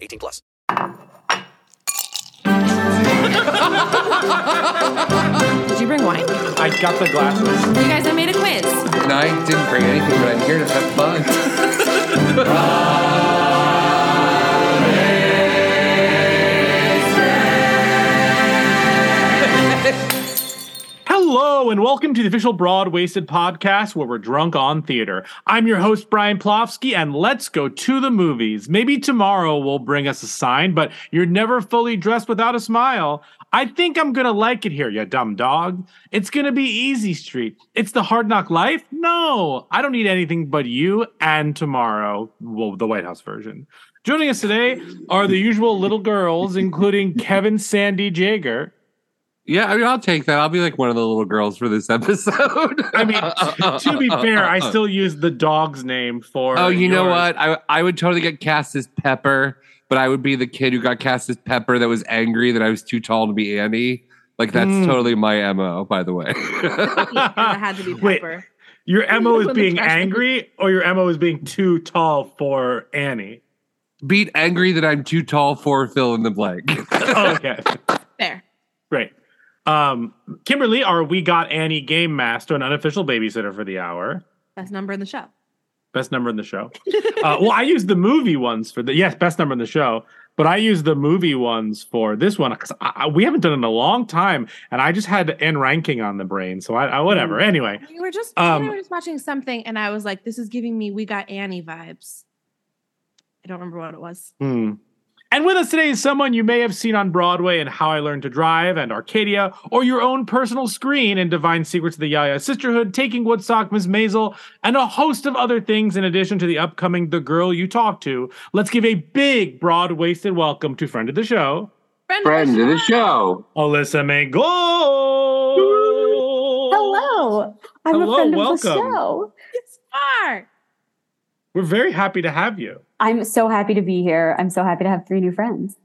18 plus. Did you bring wine? I got the glasses. You guys, I made a quiz. And I didn't bring anything, but I'm here to have fun. Hello, and welcome to the official Broadwaysted podcast where we're drunk on theater. I'm your host, Bryan Plofsky, and let's go to the movies. Maybe tomorrow will bring us a sign, but you're never fully dressed without a smile. I think I'm gonna like it here, you dumb dog. It's gonna be easy street. It's the hard knock life? No, I don't need anything but you and tomorrow. Well, the White House version. Joining us today are the usual little girls, including Kevin Sandy Jager. Yeah, I mean, I'll take that. I'll be like one of the little girls for this episode. I mean, to be fair, I still use the dog's name for. Oh, you know what? I I would totally get cast as Pepper, but I would be the kid who got cast as Pepper that was angry that I was too tall to be Annie. Like that's Mm. totally my mo, by the way. It had to be Wait. Pepper. Your mo is being angry, or your mo is being too tall for Annie. Beat angry that I'm too tall for fill in the blank. Oh, okay, There. great. Um, Kimberly, our We Got Annie game master and unofficial babysitter for the hour. Best number in the show. Best number in the show. uh, well, I use the movie ones for the yes, best number in the show. But I use the movie ones for this one because we haven't done it in a long time, and I just had N ranking on the brain, so I, I whatever. Anyway, We were just Um, we were just watching something, and I was like, "This is giving me We Got Annie vibes." I don't remember what it was. Hmm. And with us today is someone you may have seen on Broadway in How I Learned to Drive and Arcadia, or your own personal screen in Divine Secrets of the Yaya Sisterhood, Taking Woodstock, Ms. Maisel, and a host of other things in addition to the upcoming The Girl You Talk To. Let's give a big, broad waisted welcome to friend of the show, Friend, Friend of the show. Alyssa May Gold. Hello. I'm Hello, a friend welcome. of the show. It's far. We're very happy to have you. I'm so happy to be here. I'm so happy to have three new friends.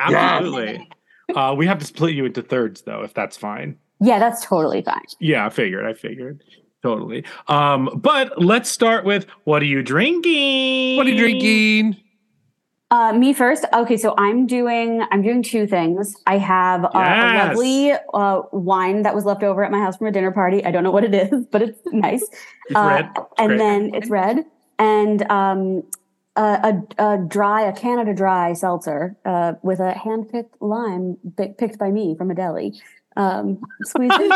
Absolutely. Uh, we have to split you into thirds, though, if that's fine. Yeah, that's totally fine. Yeah, I figured. I figured. Totally. Um, but let's start with what are you drinking? What are you drinking? Uh, me first. Okay, so I'm doing I'm doing two things. I have uh, Yes. a lovely uh, wine that was left over at my house from a dinner party. I don't know what it is, but it's nice. It's Uh, red. and Great. then it's red. And um, a, a, a dry, a Canada Dry seltzer uh, with a hand-picked lime pick, picked by me from a deli. Um, squeeze it.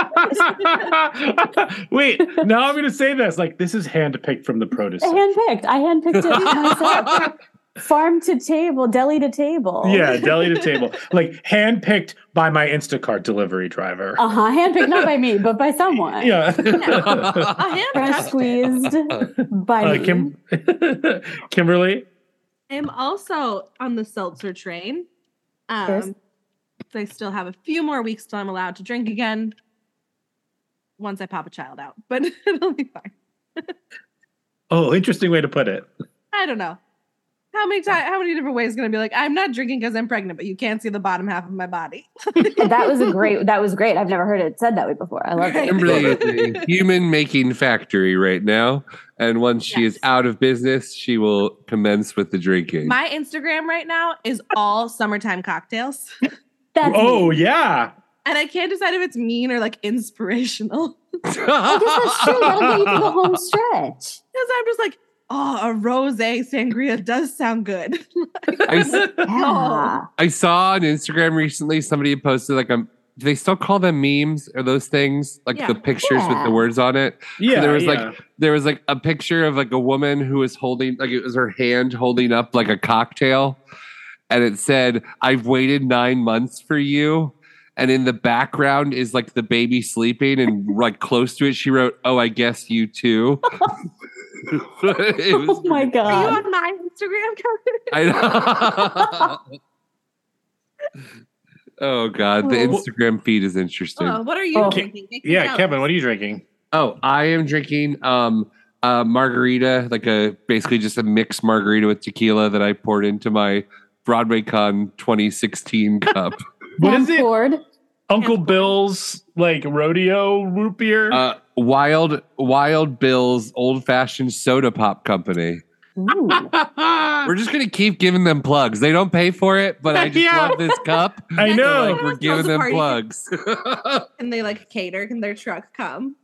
Wait, now I'm going to say this. Like, this is handpicked from the produce. handpicked. I handpicked it myself. Farm to table, deli to table. Yeah, deli to table. Like, handpicked by my Instacart delivery driver. Uh huh. Handpicked, not by me, but by someone. yeah. A hand Fresh squeezed by Uh, me. Kim- Kimberly? I'm also on the seltzer train. Cheers. Um, so I still have a few more weeks till I'm allowed to drink again. Once I pop a child out, but it'll be fine. Oh, interesting way to put it. I don't know. How many times? How many different ways going to be like? I'm not drinking because I'm pregnant, but you can't see the bottom half of my body. that was a great. That was great. I've never heard it said that way before. I love it. Kimberly is a human making factory right now. And once she is out of business, she will commence with the drinking. My Instagram right now is all summertime cocktails, That's Oh, me. yeah. and I can't decide if it's mean or like inspirational. I guess that's true. That'll get you through the home stretch. Because I'm just like, oh, a rose sangria does sound good. I, s- Yeah. I saw on Instagram recently somebody posted like a. Do they still call them memes or those things like Yeah. the pictures with the words on it? Yeah, there was yeah. like there was like a picture of like a woman who was holding like it was her hand holding up like a cocktail, and it said, "I've waited nine months for you." And in the background is like the baby sleeping, and like close to it, she wrote, "Oh, I guess you too." It Oh was- my Are you god. on my Instagram, Kevin? I know. oh God, the Oh. Instagram feed is interesting. Oh, what are you Oh. drinking? Make yeah. Kevin, what are you drinking? Oh, I am drinking um a margarita, like a basically just a mixed margarita with tequila that I poured into my BroadwayCon 2016 cup. what is it? Uncle Bill's like rodeo root beer? uh, Wild Wild Bill's Old Fashioned Soda Pop Company. We're just gonna keep giving them plugs. They don't pay for it, but I just Yeah. love this cup. I know. Like we're giving them party? plugs. Can they like cater? Can their truck come?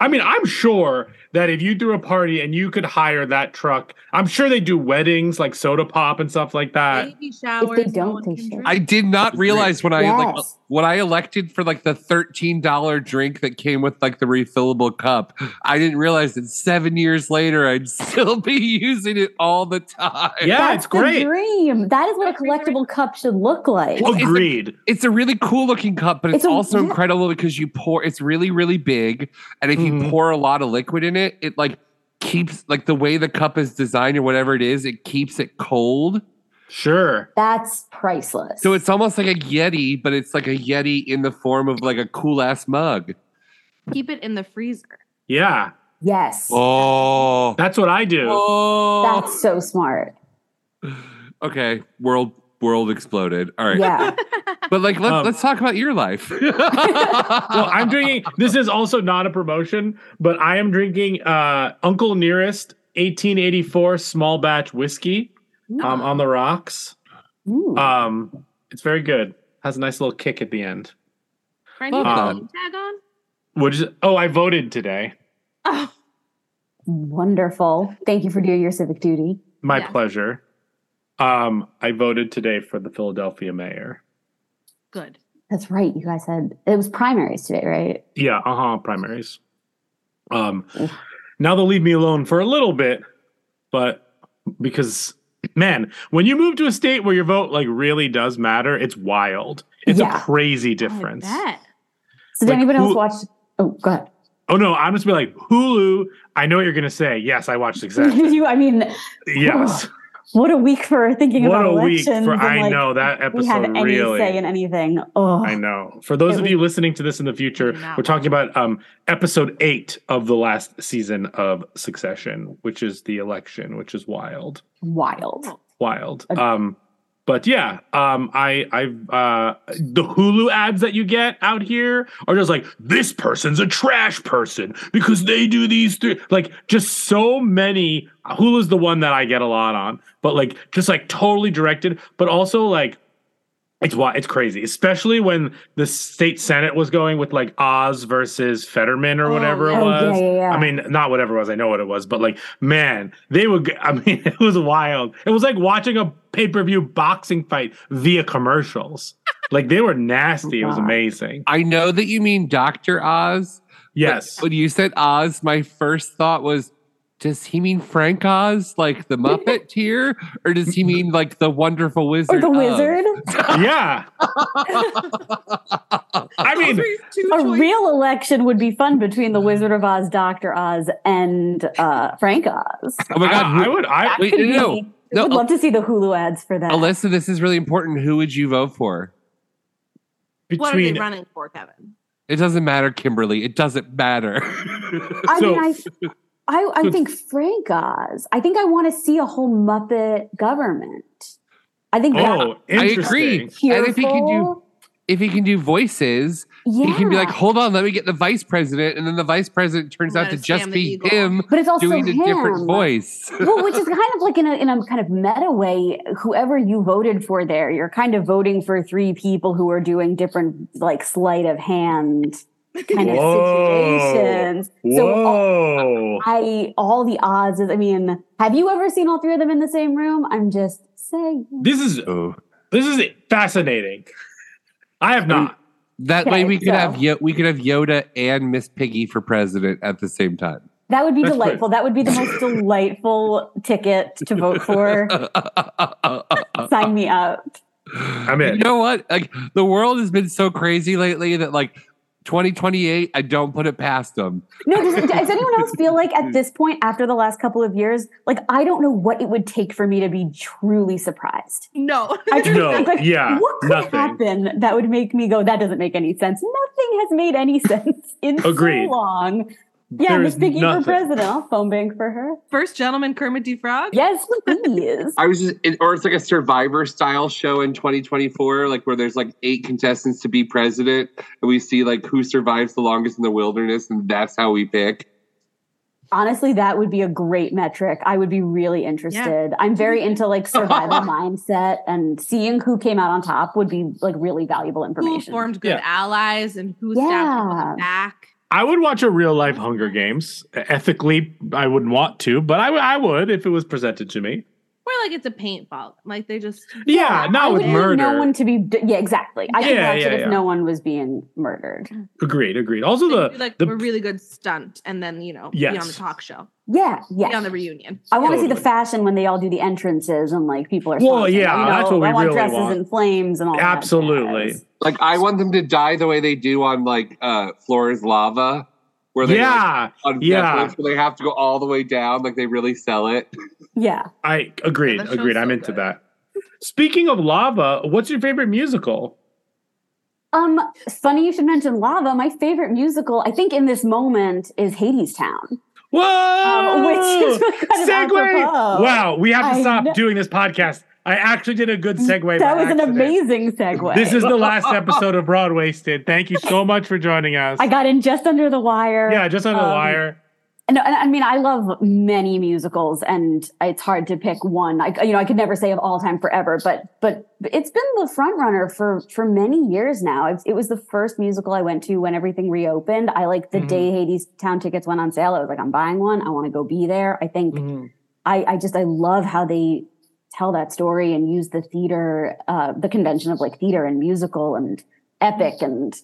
I mean, I'm sure that if you threw a party and you could hire that truck, I'm sure they do weddings like soda pop and stuff like that. Baby showers. no don't, they should. I did not realize when I like when I elected for like the thirteen dollar drink that came with like the refillable cup. I didn't realize that seven years later I'd still be using it all the time. Yeah, That's it's great. the dream. That is what a collectible cup should look like. Well, it's a- Agreed. It's a really cool looking cup, but it's, It's a- also yeah. incredible because you pour. It's really really big, and if you Mhm. pour a lot of liquid in it, it like keeps like the way the cup is designed or whatever it is, it keeps it cold. Sure. That's priceless. So it's almost like a Yeti, but it's like a Yeti in the form of like a cool ass mug. Keep it in the freezer. Yeah, yes. Oh. that's what I do. Oh. That's so smart. okay. World world exploded. All right. Yeah. But like let, Um, let's talk about your life. well, I'm drinking. This is also not a promotion, but I am drinking uh, Uncle Nearest 1884 small batch whiskey um, on the rocks. Ooh. Um, it's very good. Has a nice little kick at the end. Friend, you Love got a that. name tag on? Which is oh, I voted today. Oh, Wonderful. Thank you for doing your civic duty. My Yeah. pleasure. Um, I voted today for the Philadelphia mayor. good. That's right. You guys had it was primaries today, right? Yeah, uh huh. Primaries. Um, now they'll leave me alone for a little bit, but because man, when you move to a state where your vote like really does matter, it's wild. It's Yeah. a crazy difference. I. So did Like, anyone who- else watch? Oh, go ahead. Oh no, I'm just be like Hulu. I know what you're gonna say. Yes, I watched Succession. you, I mean, yes, what a week for thinking what about a week elections. for. and, I like, know that episode. We had episode any really. say in anything. Oh, I know. For those It of was- you listening to this in the future, we're talking about um, episode eight of the last season of Succession, which is the election, which is wild, wild. wild. Ag- Um, but yeah, um, I, I, uh, the Hulu ads that you get out here are just like this person's a trash person because they do these three. Like just so many. Hulu's the one that I get a lot on, but like just like totally directed, but also like it's why it's crazy, especially when the state senate was going with like Oz versus Fetterman or Oh, whatever yeah. it Oh, was. yeah, yeah, yeah. I mean, not whatever it was. I know what it was, but like, man, they would. I mean, it was wild. It was like watching a pay per view boxing fight via commercials. like they were nasty. It was amazing. I know that you mean Dr. Oz. but Yes. When you said Oz, my first thought was, does he mean Frank Oz, like the Muppet tier, or does he mean like the wonderful wizard? Or the of? wizard. yeah. I mean, Those are two A real election would be fun between the Wizard of Oz, Doctor Oz, and uh, Frank Oz. Oh my god! I, I would. I Wait, no, no, be- no. would love to see the Hulu ads for that. Alyssa, this is really important. Who would you vote for? What are they between. running for, Kevin? It doesn't matter, Kimberly. It doesn't matter. I So- mean, I, I, I hmm. think Frank Oz. I think I want to see a whole Muppet government. I think Oh, I agree. interesting. that's And if he can do if he can do voices, yeah. he can be like, hold on, let me get the vice president, and then the vice president turns out to just be eagle. him but it's also doing a different voice. well, which is kind of like in a in a kind of meta way. Whoever you voted for there, you're kind of voting for three people who are doing different like sleight of hand kind of Whoa. situations. So uh, all, I all the odds is I mean, have you ever seen all three of them in the same room? I'm just saying. This is Oh. this is fascinating. I have not. Um, that Okay, way we could so- have Yo- we could have Yoda and Miss Piggy for president at the same time. That would be That's delightful. That would be the most delightful ticket to vote for. Sign me up. I'm in. You know what? Like the world has been so crazy lately that like 2028, I don't put it past them. No, does, does anyone else feel like at this point, after the last couple of years, like I don't know what it would take for me to be truly surprised? No. I just No, think, like, yeah, what could nothing. happen that would make me go, that doesn't make any sense? Nothing has made any sense in Agreed. so long. Yeah, There Miss is Piggy nothing. for president. I'll phone bank for her. First gentleman Kermit D. Frog. Yes, please. I was just, or it's like a survivor style show in 2024, like where there's like eight contestants to be president, and we see like who survives the longest in the wilderness, and that's how we pick. Honestly, that would be a great metric. I would be really interested. I'm very into like survival mindset and seeing who came out on top would be like really valuable information. Who information. formed good Yeah. allies and who stabbed in Yeah. the back. I would watch a real life Hunger Games. Ethically, I wouldn't want to, but I, w- I would if it was presented to me. Or like it's a paintball. Like they just Yeah, not I with murder. No one to be. Yeah, exactly. I could Yeah, watch yeah, it if no one was being murdered. Agreed, agreed. Also, they the, do, like the a really good stunt and then, you know, be on the talk show. Yeah, yeah. Be on the reunion. I want to see the fashion when they all do the entrances and like people are. Well, yeah, you know, that's what we I want really dresses want. in flames and all. that Absolutely. jazz. Like I want them to die the way they do on like uh Floor's Lava, where they like, yeah, on yeah. Netflix, where they have to go all the way down, like they really sell it. Yeah. I agreed, that show's agreed. I'm so into good. that. Speaking of lava, what's your favorite musical? Um, funny you should mention lava. My favorite musical, I think, in this moment is Hadestown. Whoa! Um, which is kind of segue. Wow, we have to I stop know. doing this podcast. I actually did a good segue. That was an amazing segue. This is the last episode of Broadwaysted. Thank you so much for joining us. I got in just under the wire. yeah, just the Um, wire. And, and I mean, I love many musicals, and it's hard to pick one. I, you know, I could never say of all time forever, but but it's been the front runner for for many years now. It, it was the first musical I went to when everything reopened. I like the Mhm. day Hades Town tickets went on sale. I was like, I'm buying one. I want to go be there. I think Mhm. I, I just I love how they tell that story and use the theater, uh, the convention of like theater and musical and epic, and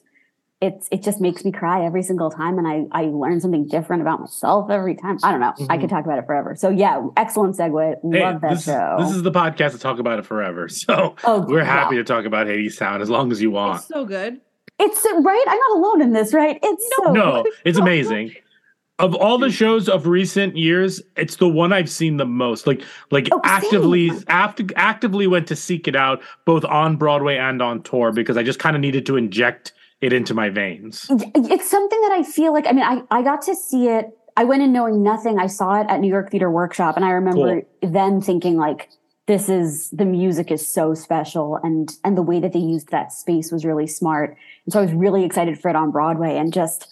it's it just makes me cry every single time, and I I learn something different about myself every time. I don't know. I could talk about it forever. So yeah, excellent segue. Mm-hmm. Hey, love that this, show. Is, this is the podcast to talk about it forever. So Oh, we're happy yeah. to talk about Hadestown as long as you want. It's so good. it's right. I'm not alone in this, right? It's so no, good. it's amazing. Of all the shows of recent years, it's the one I've seen the most. Like, like Oh, actively, act, actively went to seek it out both on Broadway and on tour because I just kind of needed to inject it into my veins. it's something that I feel like I mean I, I got to see it I went in knowing nothing I saw it at New York Theater Workshop and I remember then thinking like this is the music is so special and and the way that they used that space was really smart and so I was really excited for it on Broadway and just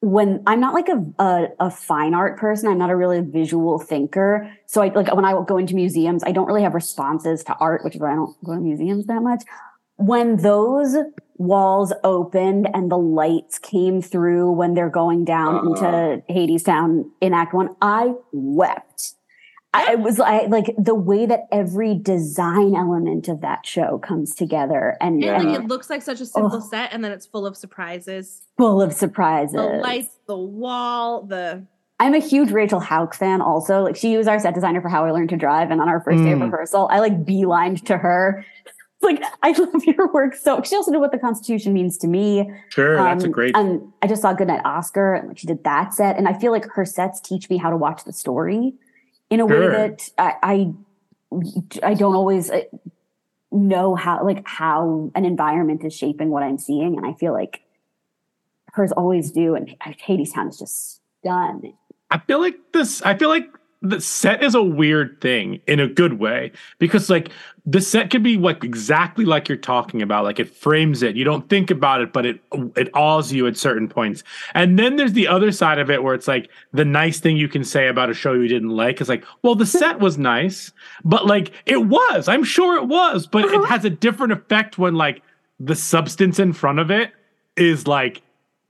when I'm not like a, a a fine art person I'm not a really visual thinker so I like when I go into museums I don't really have responses to art which is why I don't go to museums that much when those walls opened and the lights came through when they're going down Uh-huh. into Hadestown in Act One, I wept. I it was I, like the way that every design element of that show comes together and, And and like it looks like such a simple Oh. set, and then it's full of surprises. full of surprises. The lights, the wall, the I'm a huge Rachel Hauck fan also. Like she was our set designer for How I Learned to Drive. And on our first day of Mm. rehearsal, I like beelined to her. Like, I love your work so she also did what the Constitution means to me. Sure, that's a Um, great. And I just saw Goodnight Oscar, and like she did that set, and I feel like her sets teach me how to watch the story in a Sure. way that I, I I don't always uh, know how like how an environment is shaping what I'm seeing, and I feel like hers always do. And Hadestown is just done. I feel like this. I feel like the set is a weird thing in a good way because like the set could be like exactly like you're talking about like it frames it. You don't think about it but it it awes you at certain points. And then there's the other side of it where it's like the nice thing you can say about a show you didn't like is like well the set was nice but like it was. I'm sure it was but it uh-huh. has a different effect when like the substance in front of it is like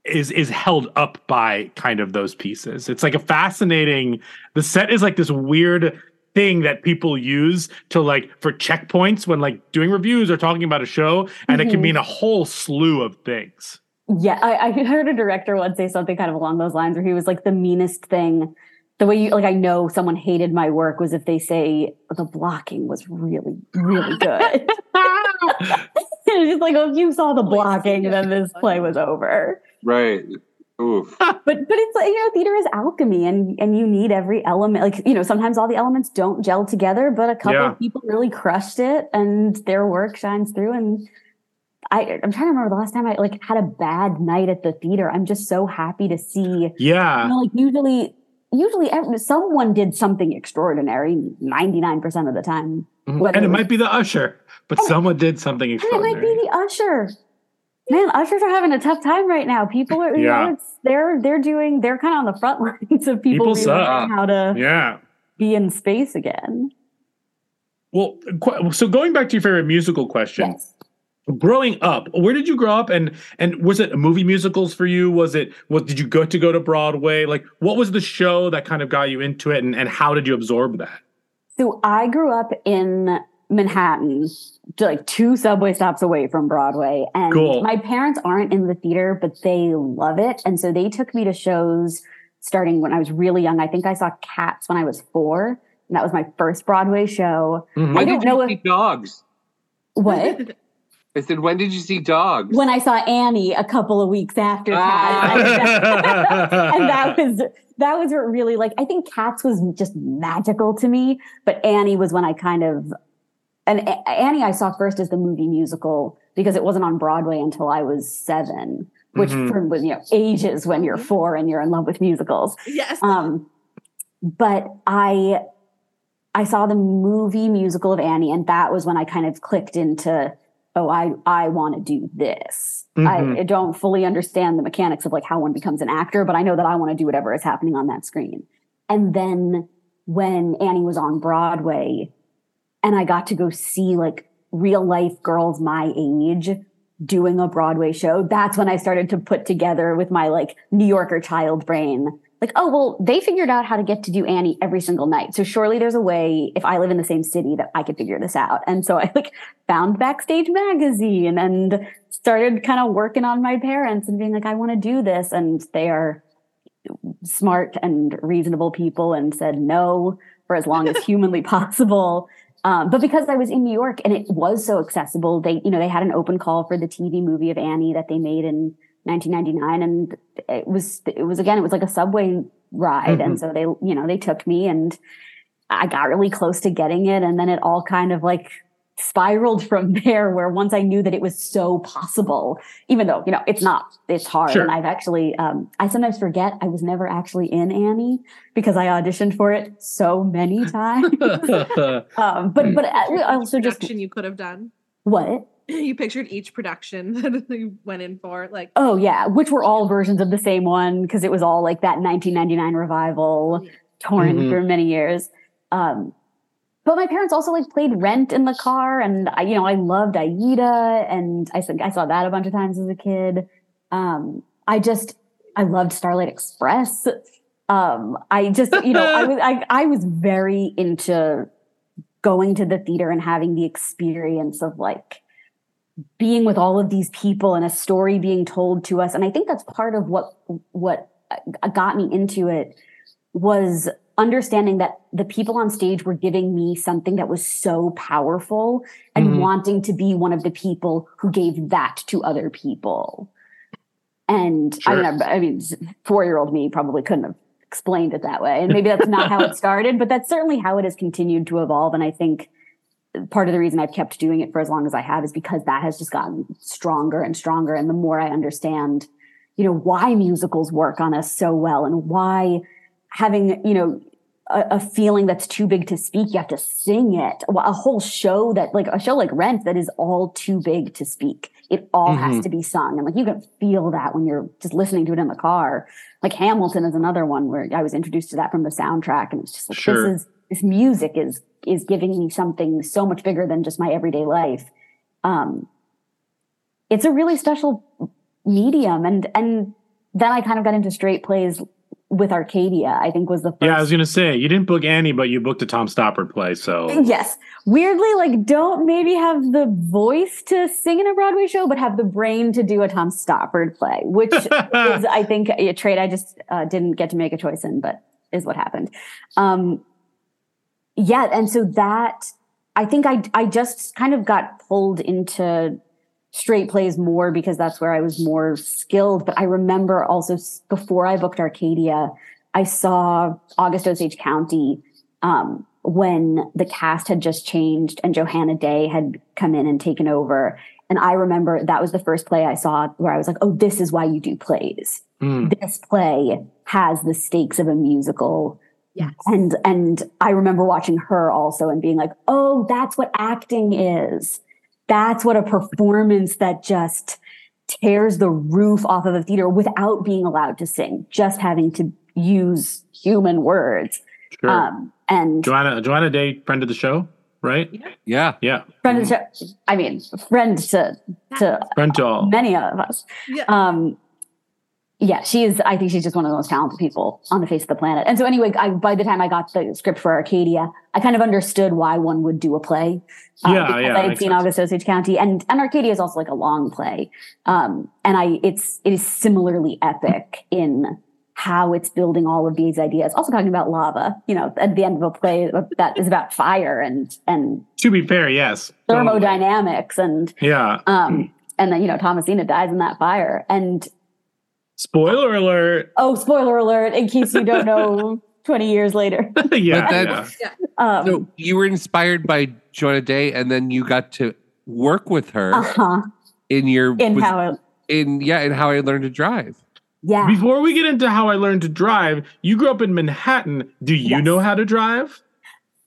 is is held up by kind of those pieces. It's like a fascinating. The set is like this weird thing that people use to like for checkpoints when like doing reviews or talking about a show, and it can Mhm. mean a whole slew of things. Yeah, I, I heard a director once say something kind of along those lines where he was like, the meanest thing, the way you like, I know someone hated my work was if they say the blocking was really, really good. it's like, oh, if you saw the blocking, then this play was over. Right. Oof. But but it's like, you know, theater is alchemy and and you need every element. Like, you know, sometimes all the elements don't gel together, but a couple Yeah. of people really crushed it and their work shines through. And I I'm trying to remember the last time I like had a bad night at the theater. I'm just so happy to see Yeah. you know, like usually usually ev- someone did something extraordinary 99% of the time. Mhm. And it it was- might be the usher, but someone did something And it might be the usher. Man, ushers are having a tough time right now. People are, you Yeah. know, it's, they're they're doing they're kind of on the front lines of people, People how to Yeah. be in space again. Well, qu- so going back to your favorite musical question, Yes. growing up, where did you grow up, and and was it movie musicals for you? Was it what did you go to go to Broadway? Like, what was the show that kind of got you into it, and and how did you absorb that? So I grew up in Manhattan, like two subway stops away from Broadway. And Cool. my parents aren't in the theater, but they love it. And so they took me to shows starting when I was really young. I think I saw Cats when I was four. And that was my first Broadway show. Mhm. I don't did you know see if dogs? what I said, when did you see dogs? when I saw Annie a couple of weeks after Ah. Cats. and that was that was what really like I think Cats was just magical to me, but Annie was when I kind of and Annie I saw first as the movie musical because it wasn't on Broadway until I was seven, which Mhm. was you know ages when you're four and you're in love with musicals. Yes. Um, but I I saw the movie musical of Annie, and that was when I kind of clicked into, oh, I I want to do this. Mhm. I, I don't fully understand the mechanics of like how one becomes an actor, but I know that I want to do whatever is happening on that screen. And then when Annie was on Broadway, and I got to go see like real life girls my age doing a Broadway show, that's when I started to put together with my like New Yorker child brain, like, oh, well, they figured out how to get to do Annie every single night. So surely there's a way, if I live in the same city, that I could figure this out. And so I like found Backstage Magazine and started kind of working on my parents and being like, I want to do this. And they are smart and reasonable people and said no for as long as humanly possible. Um, but because I was in New York and it was so accessible, they, you know, they had an open call for the TV movie of Annie that they made in 1999. And it was, it was again, it was like a subway ride. And so they, you know, they took me and I got really close to getting it. And then it all kind of like spiraled from there where once I knew that it was so possible, even though, you know, it's not, it's hard. Sure. And I've actually, um, I sometimes forget I was never actually in Annie because I auditioned for it so many times. um, but, but I I also just, production you could have done. what? You pictured each production that you went in for, like Oh yeah, which were all versions of the same one because it was all like that 1999 revival torn Mhm. for many years. Um, but my parents also like played Rent in the car, and I, you know, I loved Aida, and I I saw that a bunch of times as a kid. Um, I just I loved Starlight Express. Um, I just you know I was I, I was very into going to the theater and having the experience of like being with all of these people and a story being told to us and i think that's part of what what got me into it was understanding that the people on stage were giving me something that was so powerful and Mhm. wanting to be one of the people who gave that to other people and Sure. don't know i mean four year old me probably couldn't have explained it that way and maybe that's not how it started but that's certainly how it has continued to evolve and i think part of the reason I've kept doing it for as long as I have is because that has just gotten stronger and stronger. And the more I understand, you know, why musicals work on us so well and why having, you know, a, a feeling that's too big to speak, you have to sing it. A whole show that, like a show like Rent, that is all too big to speak. It all has Mhm. to be sung. And like you can feel that when you're just listening to it in the car. Like Hamilton is another one where I was introduced to that from the soundtrack. And it's just like, Sure. this is, this music is is giving me something so much bigger than just my everyday life. Um, it's a really special medium, and and then I kind of got into straight plays with Arcadia. I think was the first. Yeah, I was gonna say you didn't book Annie, but you booked a Tom Stoppard play. So Yes. Weirdly, like, don't maybe have the voice to sing in a Broadway show, but have the brain to do a Tom Stoppard play, which is, I think, a trade I just uh, didn't get to make a choice in, but is what happened. Um, yeah. And so that, I think I, I just kind of got pulled into straight plays more because that's where I was more skilled. But I remember also before I booked Arcadia, I saw August Osage County um, when the cast had just changed and Johanna Day had come in and taken over. And I remember that was the first play I saw where I was like, oh, this is why you do plays. Hmm. This play has the stakes of a musical. Yes. And and I remember watching her also and being like, oh, that's what acting is. That's what a performance that just tears the roof off of a theater without being allowed to sing, just having to use human words. sure. Um, and Johanna Johanna Day, friend of the show, right? Yeah. Yeah, friend of the show, I mean, friend to to friend to all. many of us. Yeah. Um, yeah, she is. I think she's just one of the most talented people on the face of the planet. And so, anyway, I, by the time I got the script for Arcadia, I kind of understood why one would do a play. uh, Yeah, because yeah, I had seen sense. August Osage County, and and Arcadia is also like a long play, um, and I it's it is similarly epic in how it's building all of these ideas. Also talking about lava, you know, at the end of a play that is about fire and and To be fair, yes. Thermodynamics and Yeah. um and then you know Thomasina dies in that fire and Spoiler alert. oh spoiler alert in case you don't know 20 years later yeah. But that- yeah. um So you were inspired by Johanna Day, and then you got to work with her uh-huh in your in was- how it, in yeah, in how I learned to drive. yeah Before we get into how I learned to drive, you grew up in Manhattan. Do you Yes. know how to drive?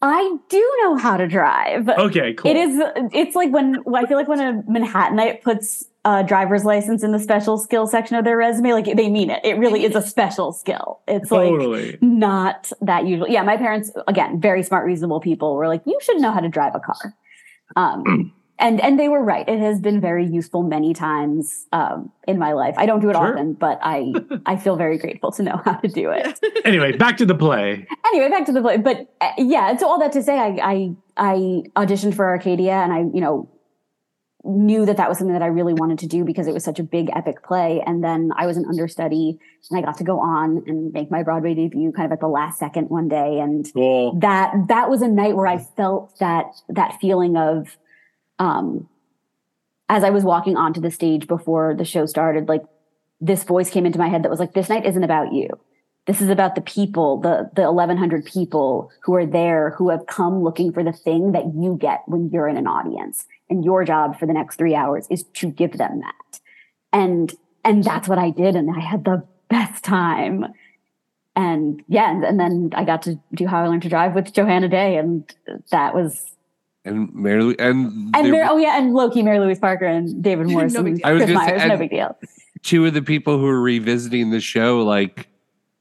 I do know how to drive Okay, cool. it is it's like when I feel like when a Manhattanite puts a driver's license in the special skill section of their resume like they mean it it really is a special skill it's like totally. not that usual. Yeah, my parents, again, very smart, reasonable people, were like, "You should know how to drive a car," um, and and they were right. It has been very useful many times um, in my life. I don't do it Sure. often, but I I feel very grateful to know how to do it. anyway, back to the play. anyway, back to the play. But uh, yeah, so all that to say, I I I auditioned for Arcadia, and I you know knew that that was something that I really wanted to do because it was such a big epic play. And then I was an understudy, and I got to go on and make my Broadway debut kind of at the last second one day, and Cool. that that was a night where I felt that that feeling of um as I was walking onto the stage before the show started, like this voice came into my head that was like, this night isn't about you. This is about the people, the the 1100 people who are there who have come looking for the thing that you get when you're in an audience. And your job for the next 3 hours is to give them that. And and that's what I did and I had the best time and yeah, and, and then I got to do how I learned to drive with Johanna Day, and that was And Mary Lou- and, and there Mar- oh yeah, and Loki, Mary Louise Parker, and David No big and deal. I was Chris gonna say, Myers, no and- big deal. two of the people who were revisiting the show, like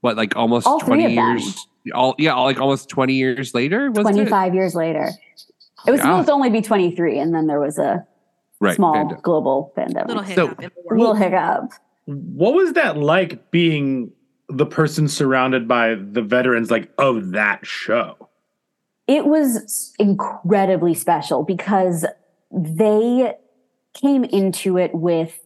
what, like almost All three twenty of them. years. All yeah, all, like almost twenty years later. Was Twenty it? years later, it was Yeah. supposed to only be twenty three, and then there was a Right. small and- global pandemic, Little So- hiccup in the A little hiccup. What was that like being the person surrounded by the veterans like of that show? it was incredibly special because they came into it with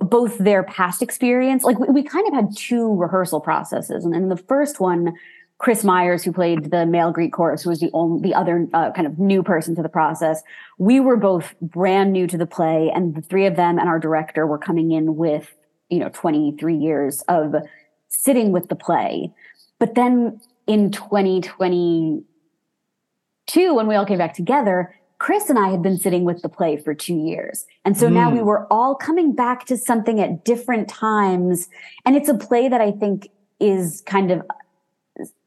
both their past experience like we, we kind of had two rehearsal processes. And in the first one chris myers who played the male greek chorus who was the only the other uh, kind of new person to the process we were both brand new to the play and the three of them and our director were coming in with you know 23 years of sitting with the play. But then in 2022, when we all came back together, Chris and I had been sitting with the play for two years. And so now Mm. we were all coming back to something at different times. And it's a play that I think is kind of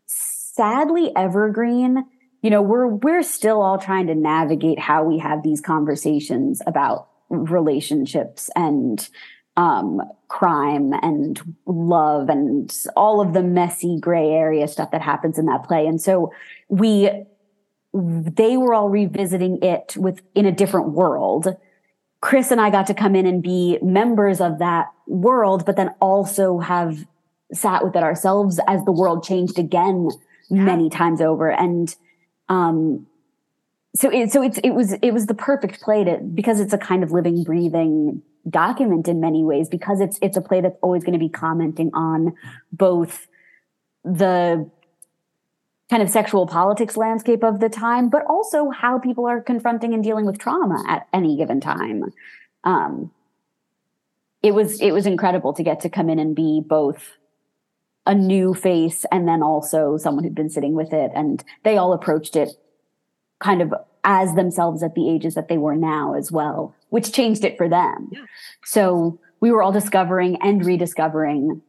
sadly evergreen. You know, we're we're still all trying to navigate how we have these conversations about relationships and um, crime and love and all of the messy gray area stuff that happens in that play. And so we, they were all revisiting it with in a different world. Chris and I got to come in and be members of that world, but then also have sat with it ourselves as the world changed again many times over. And um, so it so it's it was it was the perfect play to because it's a kind of living, breathing document in many ways because it's it's a play that's always going to be commenting on both the kind of sexual politics landscape of the time, but also how people are confronting and dealing with trauma at any given time. Um, it was it was incredible to get to come in and be both a new face and then also someone who'd been sitting with it, and they all approached it kind of as themselves at the ages that they were now as well, which changed it for them. Yeah. So we were all discovering and rediscovering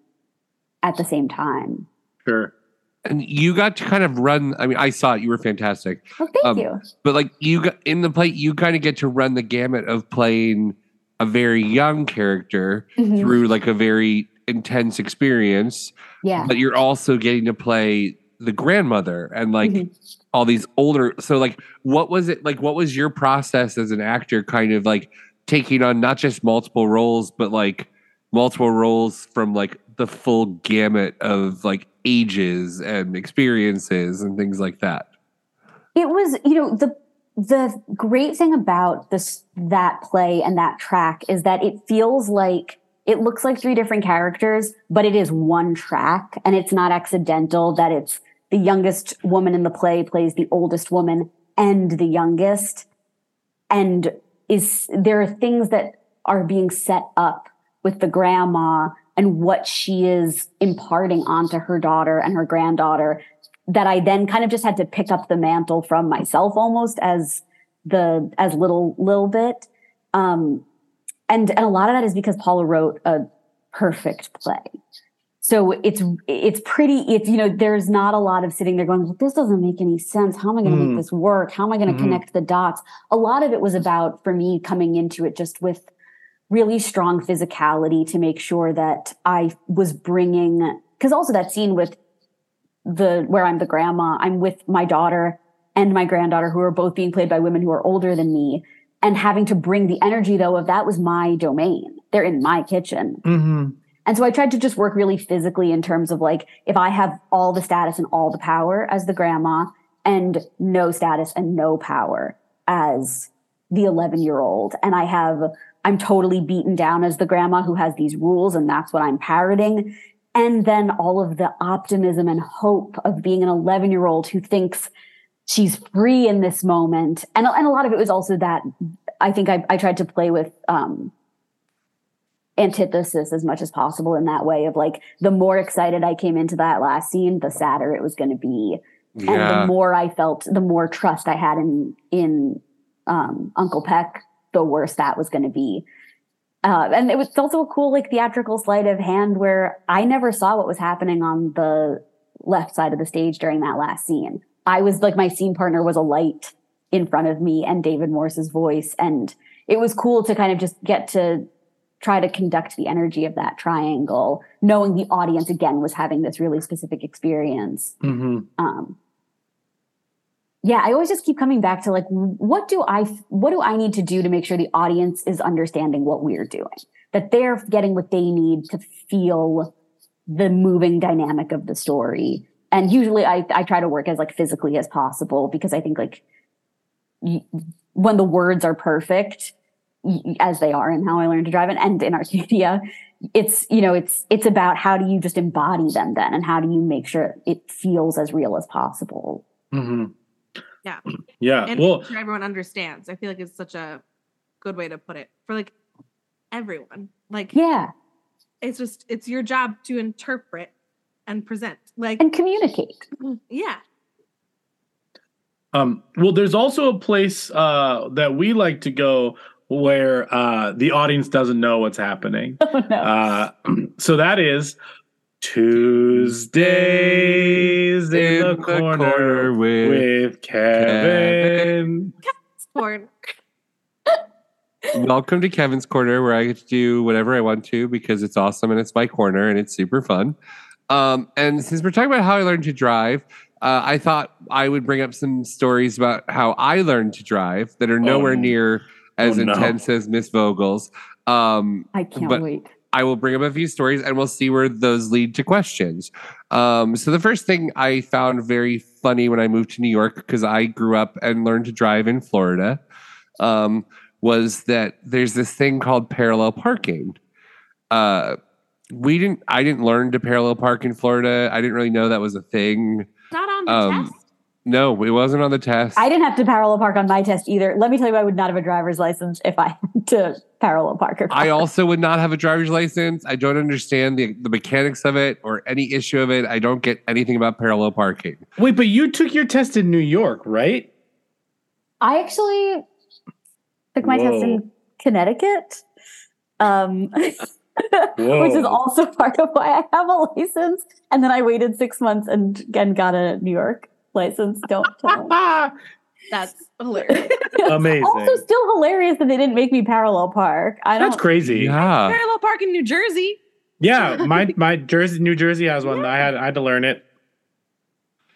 at the same time. Sure. And you got to kind of run. I mean, I saw it. You were fantastic. Oh, thank Um, you. But like you got in the play, you kind of get to run the gamut of playing a very young character Mhm. through like a very intense experience. Yeah. But you're also getting to play the grandmother and like Mhm. all these older. So like, what was it like? What was your process as an actor? Kind of like taking on not just multiple roles, but like multiple roles from like the full gamut of like ages and experiences and things like that. it was you know the the great thing about this that play and that track is that it feels like it looks like three different characters but it is one track and it's not accidental that it's the youngest woman in the play plays the oldest woman and the youngest and is there are things that are being set up with the grandma and what she is imparting onto her daughter and her granddaughter that I then kind of just had to pick up the mantle from myself almost as the as little little bit. Um and and a lot of that is because Paula wrote a perfect play. So it's it's pretty it's you know there's not a lot of sitting there going well, this doesn't make any sense how am I going to Mm. make this work how am I going to Mhm. connect the dots a lot of it was about for me coming into it just with really strong physicality to make sure that I was bringing because also that scene with the where I'm the grandma, I'm with my daughter and my granddaughter who are both being played by women who are older than me and having to bring the energy though of that was my domain. They're in my kitchen. Mm-hmm. And so I tried to just work really physically in terms of like if I have all the status and all the power as the grandma and no status and no power as the 11 year old and I have I'm totally beaten down as the grandma who has these rules and that's what I'm parroting. And then all of the optimism and hope of being an 11 year old who thinks she's free in this moment. And, and a lot of it was also that I think I, I tried to play with um antithesis as much as possible in that way of like the more excited I came into that last scene, the sadder it was going to be, and the more I felt, the more trust I had in in um, Uncle Peck, the worse that was going to be. Uh, and it was also a cool like theatrical sleight of hand where I never saw what was happening on the left side of the stage during that last scene. I was like my scene partner was a light in front of me and David Morse's voice, and it was cool to kind of just get to try to conduct the energy of that triangle, knowing the audience again was having this really specific experience. Mm-hmm. Um, yeah, I always just keep coming back to like, what do I, what do I need to do to make sure the audience is understanding what we're doing, that they're getting what they need to feel the moving dynamic of the story. And usually I, I try to work as like physically as possible because I think like when the words are perfect, as they are in how I learned to drive it and in Arcadia, it's, you know, it's, it's about how do you just embody them then and how do you make sure it feels as real as possible. Mm-hmm. Yeah. Yeah. and well, sure everyone understands. I feel like it's such a good way to put it for like everyone. Like Yeah. it's just it's your job to interpret and present. Like And communicate. yeah. Um, well, there's also a place uh, that we like to go where uh, the audience doesn't know what's happening. Oh, no. Uh, so that is Tuesdays in, the, corner, with, Kevin. Porn. Welcome to Kevin's Corner, where I get to do whatever I want to because it's awesome and it's my corner and it's super fun. Um, and since we're talking about how I learned to drive, uh, I thought I would bring up some stories about how I learned to drive that are nowhere no. near as Oh, no. intense as Miss Vogel's. Um, I can't but wait. I will bring up a few stories and we'll see where those lead to questions. Um, so the first thing I found very funny when I moved to New York because I grew up and learned to drive in Florida um, was that there's this thing called parallel parking. Uh, we didn't. I didn't learn to parallel park in Florida. I didn't really know that was a thing. Not on the Um, test. No, it wasn't on the test. I didn't have to parallel park on my test either. Let me tell you, I would not have a driver's license if I had to parallel park. a I car. also would not have a driver's license. I don't understand the, the mechanics of it or any issue of it. I don't get anything about parallel parking. Wait, but you took your test in New York, right? I actually took my test in Connecticut, um, which is also part of why I have a license. And then I waited six months and again got a New York license. Don't tell. That's hilarious. Amazing. also, still hilarious that they didn't make me parallel park. I don't. That's crazy. Yeah. Parallel park in New Jersey. Yeah, my my Jersey, New Jersey has one. I had I had to learn it.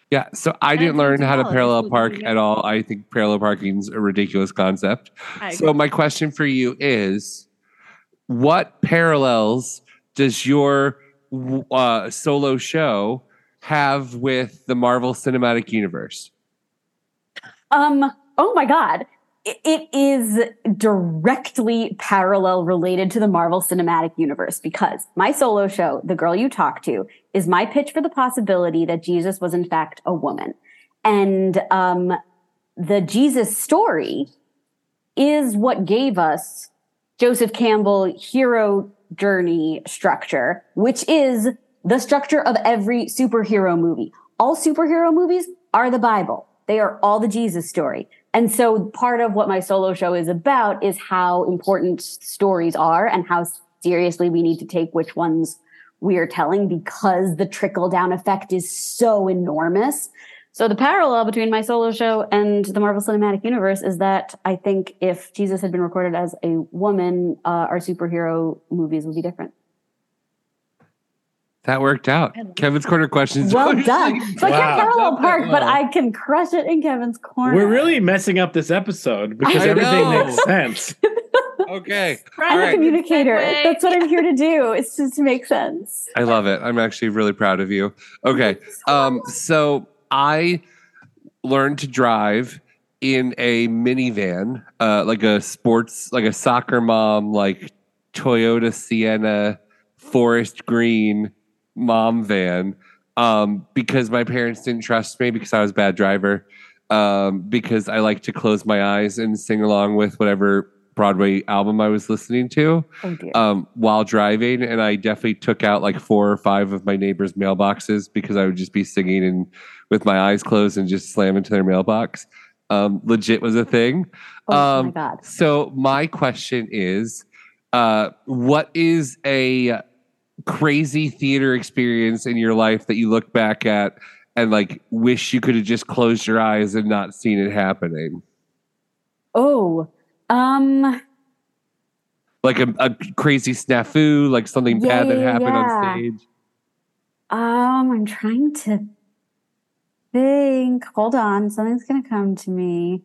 Yeah. So I didn't learn how to parallel park at all. I think parallel parking is a ridiculous concept. So my question for you is what parallels does your uh, solo show have with the Marvel Cinematic Universe? Um. Oh my God. It- is directly parallel related to the Marvel Cinematic Universe because my solo show, The Girl You Talk to, is my pitch for the possibility that Jesus was in fact a woman. And um, the Jesus story is what gave us Joseph Campbell hero journey structure, which is the structure of every superhero movie. All superhero movies are the Bible. They are all the Jesus story. And so part of what my solo show is about is how important stories are and how seriously we need to take which ones we are telling because the trickle down effect is so enormous. So the parallel between my solo show and the Marvel Cinematic Universe is that I think if Jesus had been recorded as a woman, uh, our superhero movies would be different. That worked out. Kevin's corner questions. Well done. So I Wow. can't parallel park, but I can crush it in Kevin's corner. We're really messing up this episode because I everything know. makes sense. okay. I'm All a communicator. That's what I'm here to do. It's just to make sense. I love it. I'm actually really proud of you. Okay. Um, so I learned to drive in a minivan, uh, like a sports, like a soccer mom, like Toyota Sienna forest green mom van, um, because my parents didn't trust me because I was a bad driver. Um, because I like to close my eyes and sing along with whatever Broadway album I was listening to Oh um, while driving, and I definitely took out like four or five of my neighbors' mailboxes because I would just be singing and with my eyes closed and just slam into their mailbox. Um, legit was a thing. oh my um, God. So my question is, uh, what is a crazy theater experience in your life that you look back at and like wish you could have just closed your eyes and not seen it happening? Oh, um, Like a, a crazy snafu, like something Yeah, bad that happened yeah. on stage. um, I'm trying to think. Hold on, something's gonna come to me.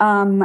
Um,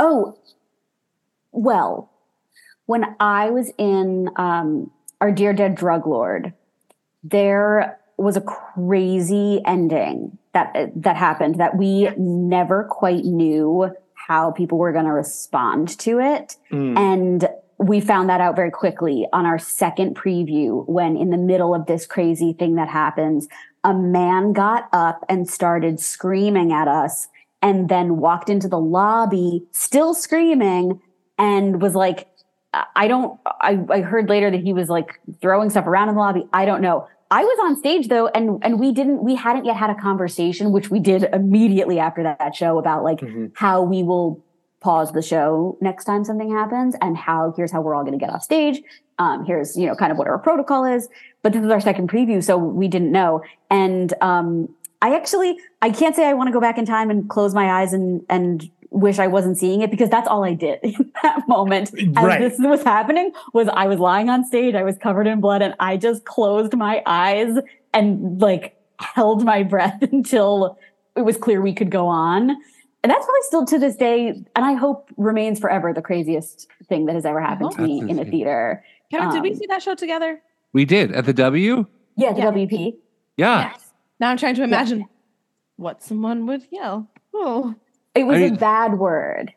Oh, well, when I was in um, Our Dear Dead Drug Lord, there was a crazy ending that that happened that we never quite knew how people were going to respond to it Mm. and we found that out very quickly on our second preview when in the middle of this crazy thing that happens a man got up and started screaming at us and then walked into the lobby still screaming and was like I don't I, I heard later that he was like throwing stuff around in the lobby. I don't know. I was on stage though, and and we didn't we hadn't yet had a conversation, which we did immediately after that, that show about like how we will pause the show next time something happens and how here's how we're all gonna get off stage. Um, here's, you know, kind of what our protocol is. But this is our second preview, so we didn't know. And um I actually I can't say I want to go back in time and close my eyes and and wish I wasn't seeing it because that's all I did in that moment. As Right. this was happening was I was lying on stage, I was covered in blood, and I just closed my eyes and like held my breath until it was clear we could go on. And that's probably still to this day, and I hope remains forever the craziest thing that has ever happened to me That's in a theater. Kevin, did we Um, see that show together? We did at the W. Yeah, the WP. Yeah. Now I'm trying to imagine what someone would yell. Oh, It was I a mean- bad word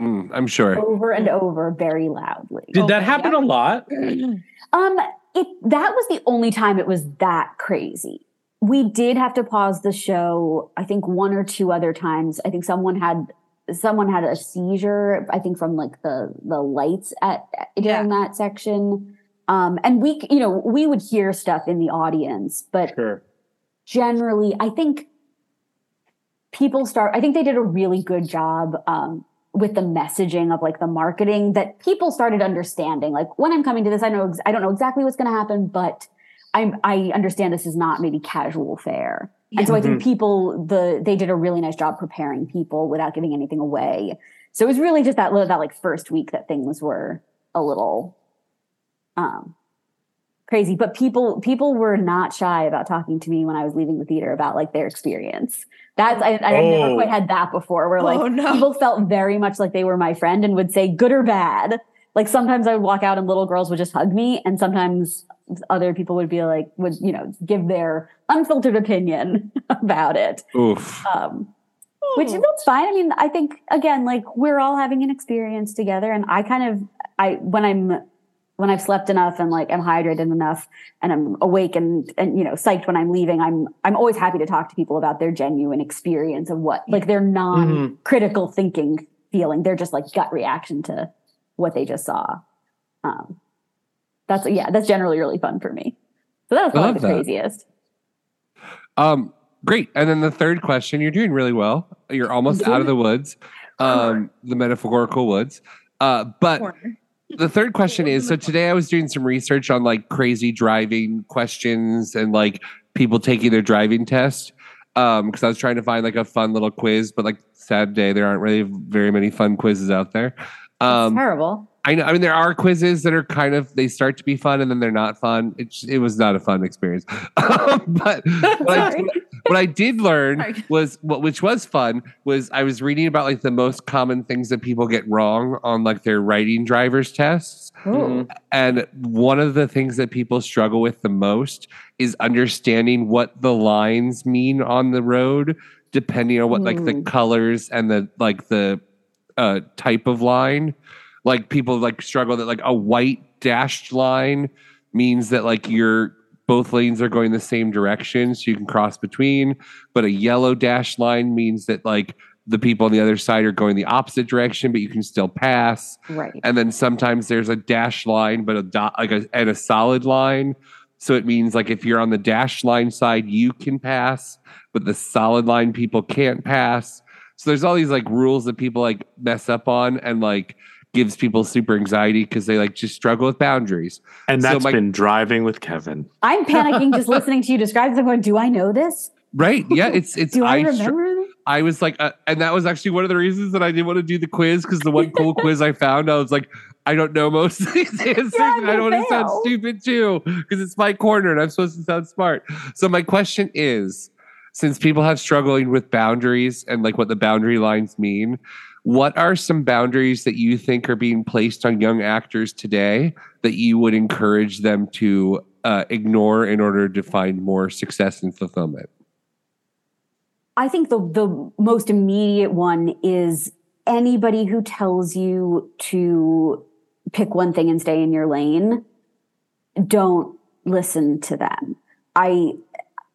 Mm, I'm sure. over and over very loudly. Did that happen a lot? Um, it that was the only time it was that crazy. We did have to pause the show. I think one or two other times. I think someone had someone had a seizure. I think from like the the lights at during that section. Um, and we, you know, we would hear stuff in the audience, but Sure. Generally, I think people start. I think they did a really good job um, with the messaging of like the marketing that people started understanding. Like when I'm coming to this, I know ex- I don't know exactly what's going to happen, but I'm I understand this is not maybe casual fare. And so I think Mhm. people the they did a really nice job preparing people without giving anything away. So it was really just that li- that like first week that things were a little um crazy but people people were not shy about talking to me when i was leaving the theater about like their experience that's i, I had never Oh. quite had that before where like Oh, no. people felt very much like they were my friend and would say good or bad like sometimes i would walk out and little girls would just hug me and sometimes other people would be like would you know give their unfiltered opinion about it Oof. um, which that's fine. I mean, I think again, like we're all having an experience together, and I kind of, I when I'm when I've slept enough and like I'm hydrated enough and I'm awake and and you know psyched when I'm leaving, I'm I'm always happy to talk to people about their genuine experience of what like their non-critical thinking feeling, They're just like gut reaction to what they just saw. Um, that's yeah, that's generally really fun for me. So that was I probably the that. craziest. Um, great. And then the third question, you're doing really well. You're almost out of the woods, um, the metaphorical woods. Uh, but the third question is so today I was doing some research on like crazy driving questions and like people taking their driving test. Um, because I was trying to find like a fun little quiz, but like sad day, there aren't really very many fun quizzes out there. Um, Terrible. I know. I mean, there are quizzes that are kind of they start to be fun and then they're not fun. It it was not a fun experience. but what I, what I did learn was what which was fun was I was reading about like the most common things that people get wrong on like their writing driver's tests. And one of the things that people struggle with the most is understanding what the lines mean on the road, depending on what like the colors and the like the uh, type of line. Like people like struggle that like a white dashed line means that like your both lanes are going the same direction, so you can cross between. But a yellow dashed line means that like the people on the other side are going the opposite direction, but you can still pass. Right. And then sometimes there's a dashed line, but a dot like a and a solid line. So it means like if you're on the dashed line side, you can pass, but the solid line people can't pass. So there's all these like rules that people like mess up on and like gives people super anxiety because they like just struggle with boundaries. And So that's my- been driving with Kevin. I'm panicking just listening to you describe this. I'm going, do I know this? Right. Yeah. It's it's Do I str- remember this? I was like, uh, and that was actually one of the reasons that I didn't want to do the quiz because the one cool quiz I found, I was like, I don't know most of these answers, and I don't want to sound stupid too because it's my corner and I'm supposed to sound smart. So my question is, since people have struggling with boundaries and like what the boundary lines mean, what are some boundaries that you think are being placed on young actors today that you would encourage them to uh, ignore in order to find more success and fulfillment? I think the the most immediate one is anybody who tells you to pick one thing and stay in your lane. Don't listen to them. I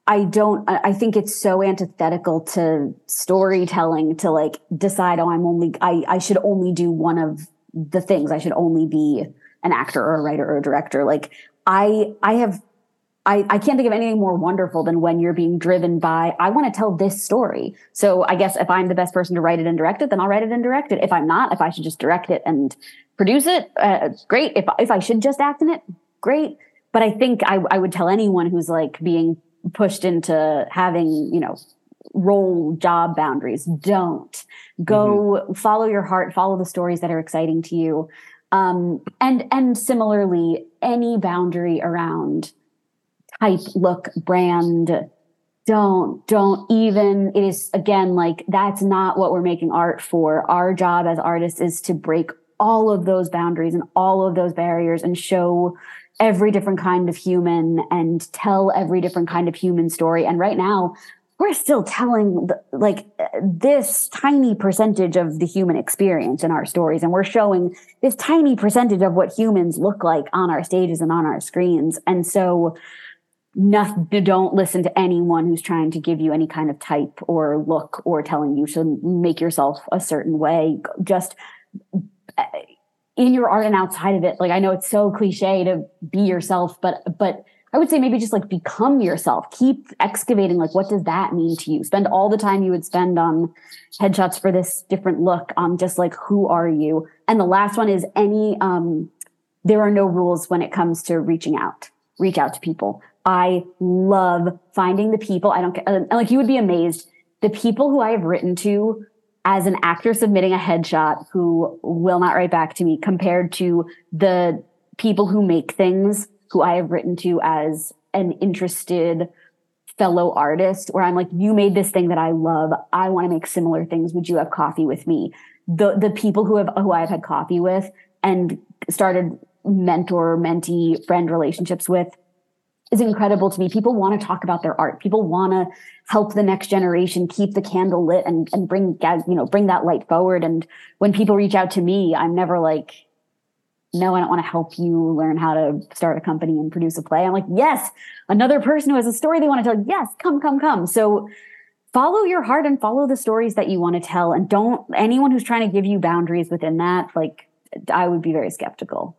I don't I think it's so antithetical to storytelling to like decide oh I'm only I I should only do one of the things. I should only be an actor or a writer or a director. Like I I have I, I can't think of anything more wonderful than when you're being driven by, I want to tell this story. So I guess if I'm the best person to write it and direct it, then I'll write it and direct it. If I'm not, if I should just direct it and produce it, uh, great. If, if I should just act in it, great. But I think I, I would tell anyone who's like being pushed into having, you know, role job boundaries, don't go mm-hmm. follow your heart, follow the stories that are exciting to you. Um, and, and similarly, any boundary around type, look, brand. Don't, don't even, it is again, like that's not what we're making art for. Our job as artists is to break all of those boundaries and all of those barriers and show every different kind of human and tell every different kind of human story. And right now, we're still telling the, like this tiny percentage of the human experience in our stories and we're showing this tiny percentage of what humans look like on our stages and on our screens and so don't listen to anyone who's trying to give you any kind of type or look or telling you to make yourself a certain way. Just in your art and outside of it. Like I know it's so cliche to be yourself, but but I would say maybe just like become yourself. Keep excavating like what does that mean to you? Spend all the time you would spend on headshots for this different look on just like who are you? And the last one is any um there are no rules when it comes to reaching out. Reach out to people. I love finding the people. I don't. Uh, like you would be amazed. The people who I have written to as an actor submitting a headshot who will not write back to me compared to the people who make things who I have written to as an interested fellow artist where I'm like, you made this thing that I love. I want to make similar things. Would you have coffee with me? The, the people who have, who I've had coffee with and started mentor, mentee, friend relationships with is incredible to me. People want to talk about their art. People want to help the next generation keep the candle lit and, and bring, you know, bring that light forward. And when people reach out to me, I'm never like, no, I don't want to help you learn how to start a company and produce a play. I'm like, yes, another person who has a story they want to tell. Yes, come, come, come. So follow your heart and follow the stories that you want to tell. And don't anyone who's trying to give you boundaries within that, like I would be very skeptical.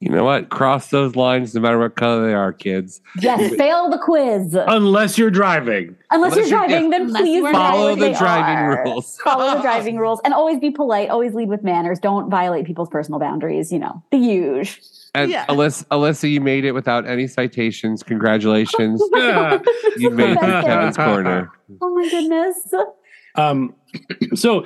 You know what? Cross those lines no matter what color they are, kids. Yes, fail the quiz. Unless you're driving. Unless, Unless you're driving, you're, then please follow the driving are. rules. follow the driving rules and always be polite. Always lead with manners. Don't violate people's personal boundaries. You know, the huge. And yeah. Alyssa, Alyssa, you made it without any citations. Congratulations. you made it Kevin's corner. Oh my goodness. Um, so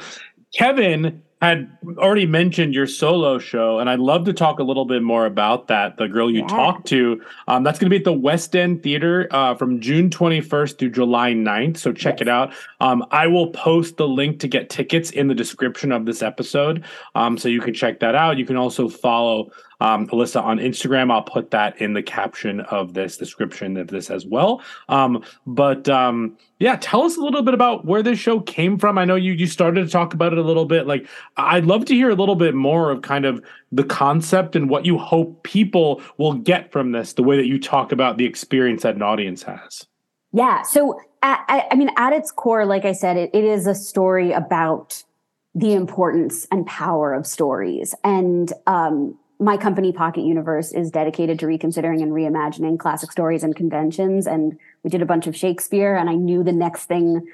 Kevin had already mentioned your solo show, and I'd love to talk a little bit more about that. The girl you yeah. talked to, um, that's going to be at the West End Theater uh, from June 21st through July 9th. So check yes. it out. Um, I will post the link to get tickets in the description of this episode, um, so you can check that out. You can also follow um, Alyssa on Instagram. I'll put that in the caption of this description of this as well. Um, but um, yeah, tell us a little bit about where this show came from. I know you you started to talk about it a little bit. Like I'd love to hear a little bit more of kind of the concept and what you hope people will get from this. The way that you talk about the experience that an audience has. Yeah. So at, I mean, at its core, like I said, it, it is a story about the importance and power of stories and um, my company pocket universe is dedicated to reconsidering and reimagining classic stories and conventions. And we did a bunch of shakespeare and i knew the next thing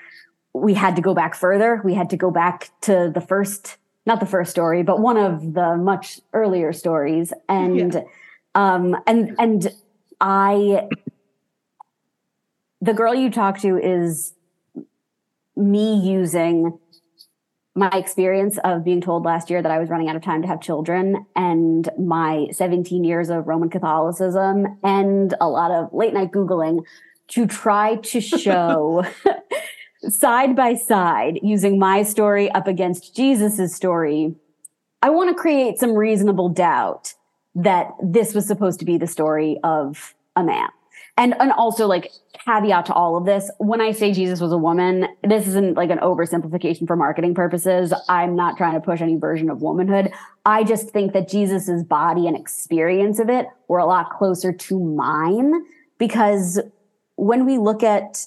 we had to go back further. We had to go back to the first not the first story but one of the much earlier stories. And yeah. um and and i the girl you talk to is me using my experience of being told last year that I was running out of time to have children and my 17 years of Roman Catholicism and a lot of late night Googling to try to show side by side using my story up against Jesus's story. I want to create some reasonable doubt that this was supposed to be the story of a man. And and also like caveat to all of this when i say jesus was a woman this isn't like an oversimplification for marketing purposes. I'm not trying to push any version of womanhood. I just think that jesus's body and experience of it were a lot closer to mine because when we look at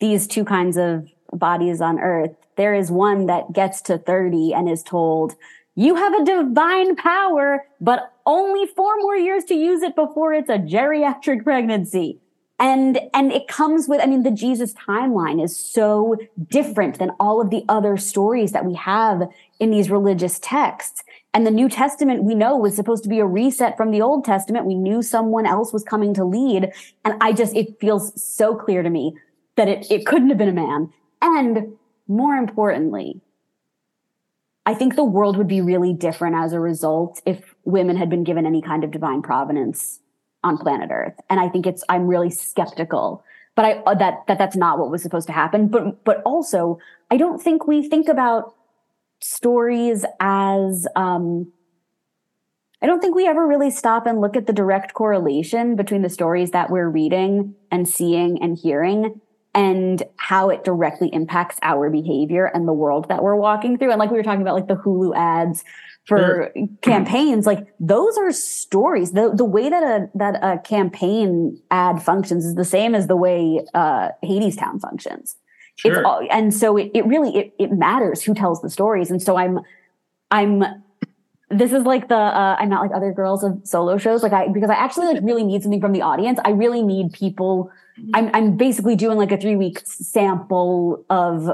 these two kinds of bodies on earth there is one that gets to 30 and is told you have a divine power, but only four more years to use it before it's a geriatric pregnancy. And, and it comes with, I mean, the Jesus timeline is so different than all of the other stories that we have in these religious texts. And the New Testament we know was supposed to be a reset from the Old Testament. We knew someone else was coming to lead. And I just, it feels so clear to me that it, it couldn't have been a man. And more importantly, I think the world would be really different as a result if women had been given any kind of divine providence on planet Earth. And I think it's I'm really skeptical, but I uh, that that that's not what was supposed to happen. But but also I don't think we think about stories as um I don't think we ever really stop and look at the direct correlation between the stories that we're reading and seeing and hearing and how it directly impacts our behavior and the world that we're walking through. And like we were talking about, like the Hulu ads for sure. campaigns, like those are stories. The the way that a that a campaign ad functions is the same as the way uh Hadestown functions. Sure. It's all, and so it, it really it, it matters who tells the stories. And so I'm I'm this is like the uh, I'm not like other girls of solo shows. Like I because I actually like really need something from the audience. I really need people I'm I'm basically doing like a three week sample of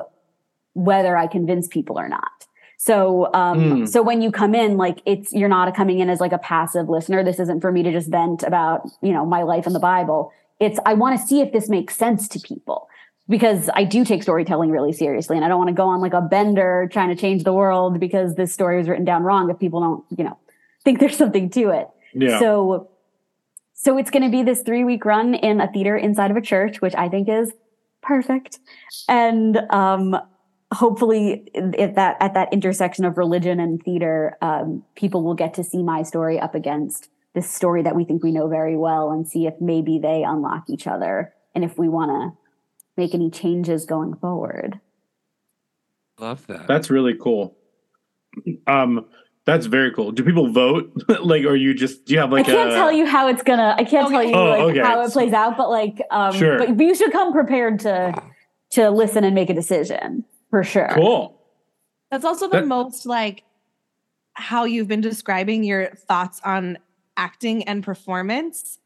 whether I convince people or not. So um mm. so when you come in, like it's you're not coming in as like a passive listener. This isn't for me to just vent about, you know, my life in the Bible. It's I want to see if this makes sense to people because I do take storytelling really seriously and I don't want to go on like a bender trying to change the world because this story was written down wrong if people don't, you know, think there's something to it. Yeah. So so it's going to be this three week run in a theater inside of a church, which I think is perfect. And um, hopefully, at that at that intersection of religion and theater, um, people will get to see my story up against this story that we think we know very well, and see if maybe they unlock each other, and if we want to make any changes going forward. Love that. That's really cool. Um, that's very cool. Do people vote? like, or you just do you have like? I can't a... tell you how it's gonna. I can't tell you oh, like okay. how it plays out, but like, um, sure. But you should come prepared to to listen and make a decision for sure. Cool. That's also the That- most like how you've been describing your thoughts on acting and performance.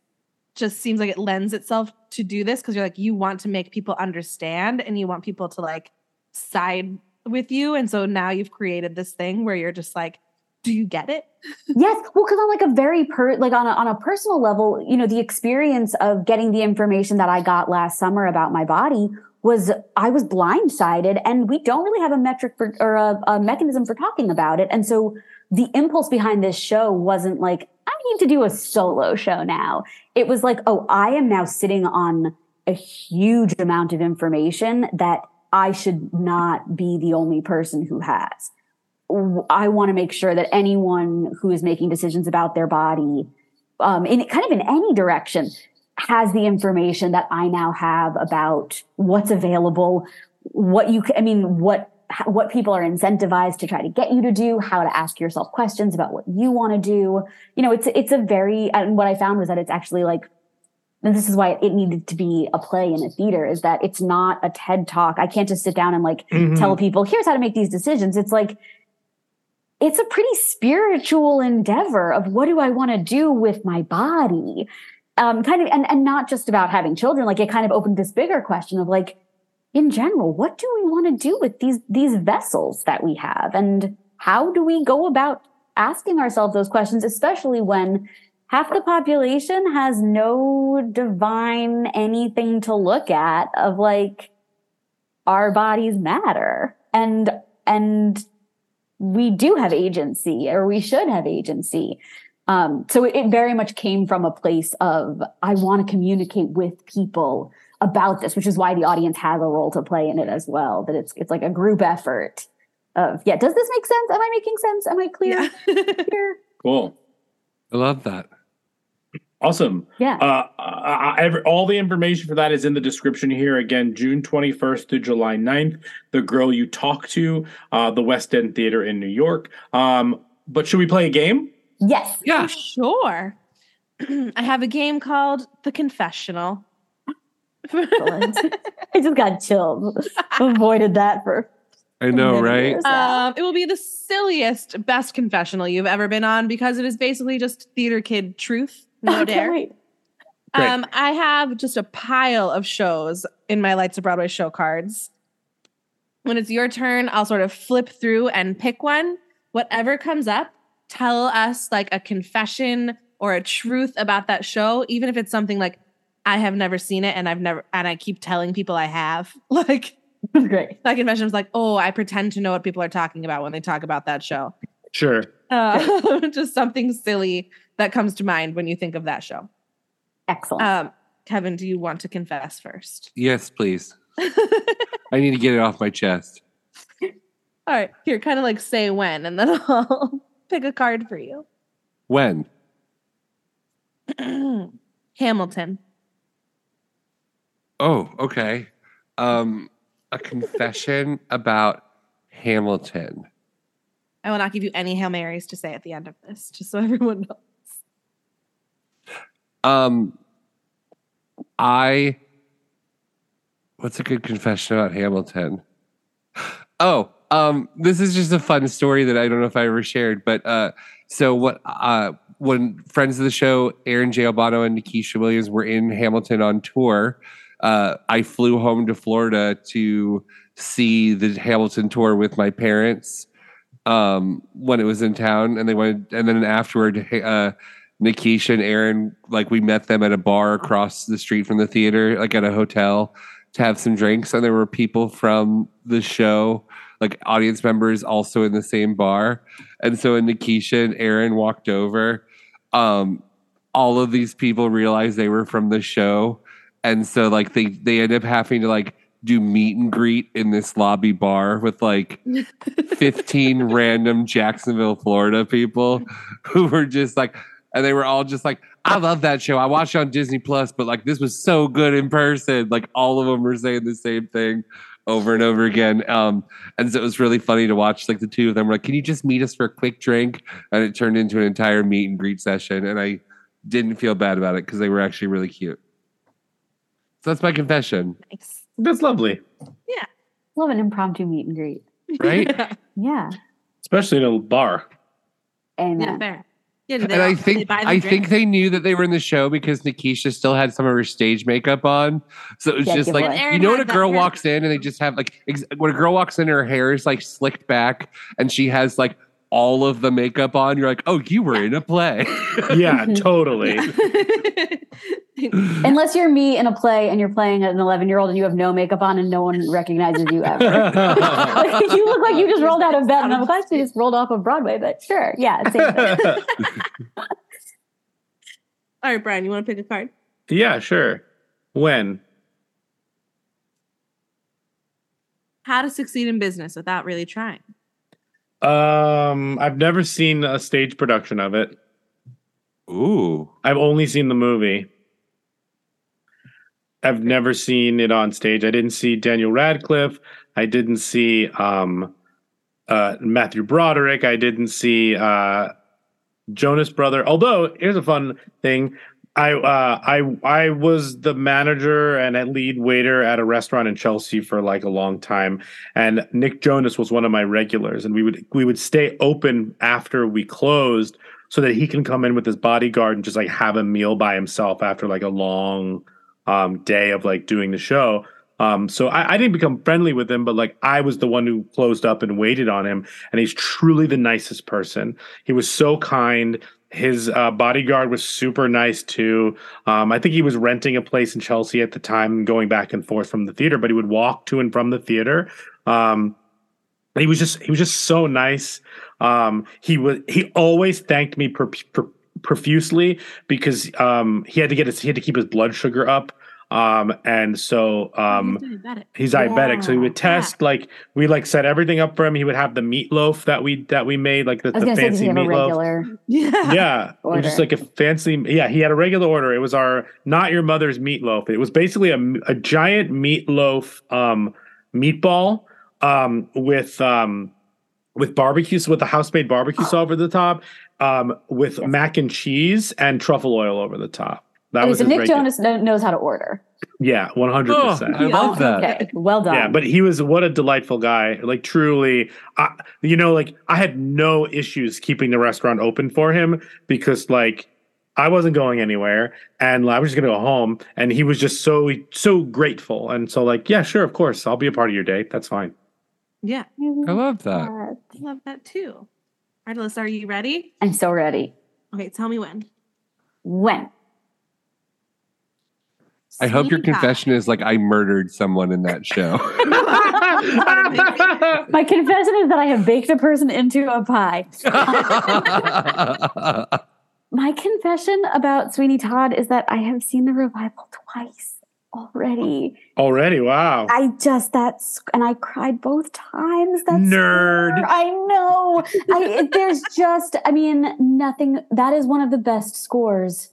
Just seems like it lends itself to do this because you're like you want to make people understand and you want people to like side with you, and so now you've created this thing where you're just like do you get it? yes. Well, because on like a very per like on a, on a personal level, you know, the experience of getting the information that I got last summer about my body was I was blindsided, and we don't really have a metric for or a, a mechanism for talking about it. And so the impulse behind this show wasn't like I need to do a solo show now. It was like, oh, I am now sitting on a huge amount of information that I should not be the only person who has. I want to make sure that anyone who is making decisions about their body, um, in kind of in any direction, has the information that I now have about what's available, what you, I mean, what what people are incentivized to try to get you to do, how to ask yourself questions about what you want to do. You know, it's it's a very and what I found was that it's actually like and this is why it needed to be a play in a theater is that it's not a TED talk. I can't just sit down and like mm-hmm. tell people, here's how to make these decisions. It's like it's a pretty spiritual endeavor of what do I want to do with my body? Um, kind of, and, and not just about having children. Like it kind of opened this bigger question of like, in general, what do we want to do with these, these vessels that we have? And how do we go about asking ourselves those questions, especially when half the population has no divine anything to look at of like, our bodies matter. And, and we do have agency or we should have agency. Um, so it, it very much came from a place of I want to communicate with people about this, which is why the audience has a role to play in it as well. That it's it's like a group effort of yeah, does this make sense? Am I making sense? Am I clear? Yeah. cool. I love that. Awesome. Yeah. Uh, uh, every, all the information for that is in the description here. Again, June 21st to July 9th. The Girl You Talk To, uh, the West End Theater in New York. Um, but should we play a game? Yes. Yeah. Sure. I have a game called The Confessional. I just got chilled. Avoided that for. I know, right? Um, it will be the silliest, best confessional you've ever been on because it is basically just theater kid truth. No I dare. can't. Um, I have just a pile of shows in my Lights of Broadway show cards. When it's your turn, I'll sort of flip through and pick one. Whatever comes up, tell us like a confession or a truth about that show, even if it's something like I have never seen it and I've never and I keep telling people I have. Like great. That confession was like, oh, I pretend to know what people are talking about when they talk about that show. Sure. Uh, just something silly that comes to mind when you think of that show. Excellent. Um, Kevin, do you want to confess first? Yes, please. I need to get it off my chest. All right, here, kind of like say when, and then I'll pick a card for you. When? Hamilton. Oh, okay. Um, a confession about Hamilton. I will not give you any Hail Marys to say at the end of this, just so everyone knows. Um, I. What's a good confession about Hamilton? Oh, um, this is just a fun story that I don't know if I ever shared, but uh, so what? Uh, when friends of the show, Aaron J. Albano and Nikisha Williams, were in Hamilton on tour, uh, I flew home to Florida to see the Hamilton tour with my parents um, when it was in town, and they went, and then afterward, uh, Nikisha and Aaron, like we met them at a bar across the street from the theater, like at a hotel, to have some drinks, and there were people from the show, like audience members, also in the same bar, and so when Nikisha and Aaron walked over, um, all of these people realized they were from the show, and so like they they end up having to like do meet and greet in this lobby bar with like 15 random Jacksonville, Florida people who were just like, and they were all just like, I love that show. I watched it on Disney Plus, but like this was so good in person. Like all of them were saying the same thing over and over again. Um, and so it was really funny to watch like the two of them were like, Can you just meet us for a quick drink? And it turned into an entire meet and greet session. And I didn't feel bad about it because they were actually really cute. So that's my confession. Nice. That's lovely. Yeah. Love an impromptu meet and greet. Right? Yeah. Especially in a bar. Amen. Yeah, fair. Yeah, did and I all- did think I drinks? think they knew that they were in the show because Nikisha still had some of her stage makeup on. So it was Yeah, just like you know when a girl walks in and they just have like ex- when a girl walks in, her hair is like slicked back and she has like all of the makeup on. You're like, oh, you were in a play. Yeah, totally. Unless you're me in a play and you're playing an 11 year old and you have no makeup on and no one recognizes you ever. Like, you look like you just rolled out of bed and I'm glad you just rolled off of Broadway, but sure. Yeah. Same thing. All right, Bryan, you want to pick a card? yeah, sure. When? How to succeed in business without really trying. Um, I've never seen a stage production of it. Ooh. I've only seen the movie. I've never seen it on stage. I didn't see Daniel Radcliffe. I didn't see um, uh, Matthew Broderick. I didn't see uh, Jonas Brother. Although here's a fun thing. I uh, I I was the manager and a lead waiter at a restaurant in Chelsea for like a long time, and Nick Jonas was one of my regulars, and we would we would stay open after we closed so that he can come in with his bodyguard and just like have a meal by himself after like a long um, day of like doing the show. Um, so I, I didn't become friendly with him, but like I was the one who closed up and waited on him, and he's truly the nicest person. He was so kind. His uh, bodyguard was super nice too. Um, I think he was renting a place in Chelsea at the time, going back and forth from the theater, but he would walk to and from the theater. Um, he was just he was just so nice. Um, he was he always thanked me pro- pro- profusely because um, he had to get his he had to keep his blood sugar up Um, and so um, diabetic. he's diabetic, so he would test like we like set everything up for him. He would have the meatloaf that we that we made, like the, the gonna say, does fancy he have a meatloaf. regular? Yeah. Yeah, it just like a fancy. Yeah, he had a regular order. It was our not your mother's meatloaf. It was basically a, a giant meatloaf um, meatball um, with um, with barbecue, so with the house made barbecue sauce over the top, um, with mac and cheese and truffle oil over the top. That Okay, was so Nick Jonas kno- knows how to order. Yeah, one hundred oh, percent. I love that. Okay, well done. Yeah, but he was what a delightful guy. Like truly, I, you know, like I had no issues keeping the restaurant open for him because like I wasn't going anywhere and I was just gonna go home. And he was just so so grateful and so like yeah, sure, of course, I'll be a part of your day. That's fine. Yeah. I love that. I love that too. All right, Alyssa, are you ready? I'm so ready. Okay, tell me when. When? I hope your Sweeney Todd. confession is like I murdered someone in that show. My confession is that I have baked a person into a pie. My confession about Sweeney Todd is that I have seen the revival twice already. Already, wow. I just that's and I cried both times. That's Nerd. I know. I there's just I mean nothing. That is one of the best scores.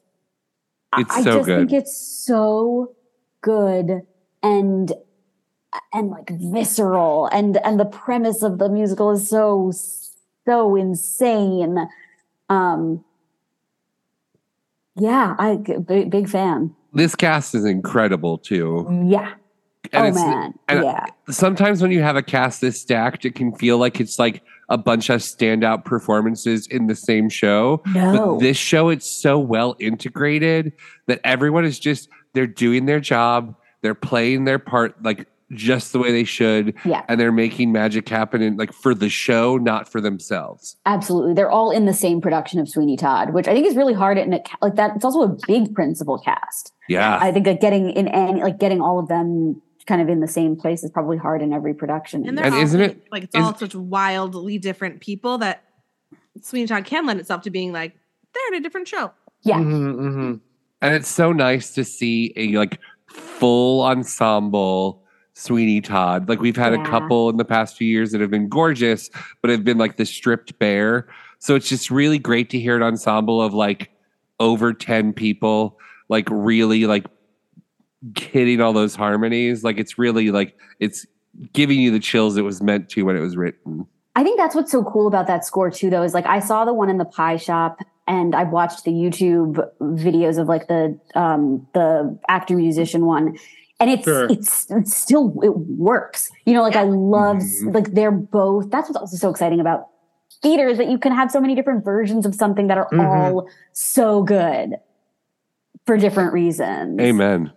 I- It's I so just think it's so good and and like visceral and and the premise of the musical is so so insane. Um yeah, I big, big fan. this cast is incredible too. Yeah. And oh man. yeah. sometimes when you have a cast this stacked, it can feel like it's like a bunch of standout performances in the same show. No. But this show, it's so well integrated that everyone is just they're doing their job, they're playing their part like just the way they should, Yeah. and they're making magic happen and like for the show, not for themselves. Absolutely. They're all in the same production of Sweeney Todd, which I think is really hard in a like that. It's also a big principal cast. Yeah. I think like getting in any like getting all of them kind of in the same place is probably hard in every production. And they're And isn't it- like it's is- all such wildly different people that Sweeney Todd can lend itself to being like they're in a different show. Yeah. Mm-hmm, And it's so nice to see a like full ensemble Sweeney Todd. Like we've had Yeah. a couple in the past few years that have been gorgeous, but have been like the stripped bare. So it's just really great to hear an ensemble of like over 10 people, like really like hitting all those harmonies. Like it's really like it's giving you the chills it was meant to when it was written. I think that's what's so cool about that score too, though, is like I saw the one in the pie shop and I watched the YouTube videos of like the um the actor musician one. And it's Sure. it's it's still it works. You know, like I love Mm-hmm. like they're both that's what's also so exciting about theater is that you can have so many different versions of something that are Mhm. all so good for different reasons. Amen.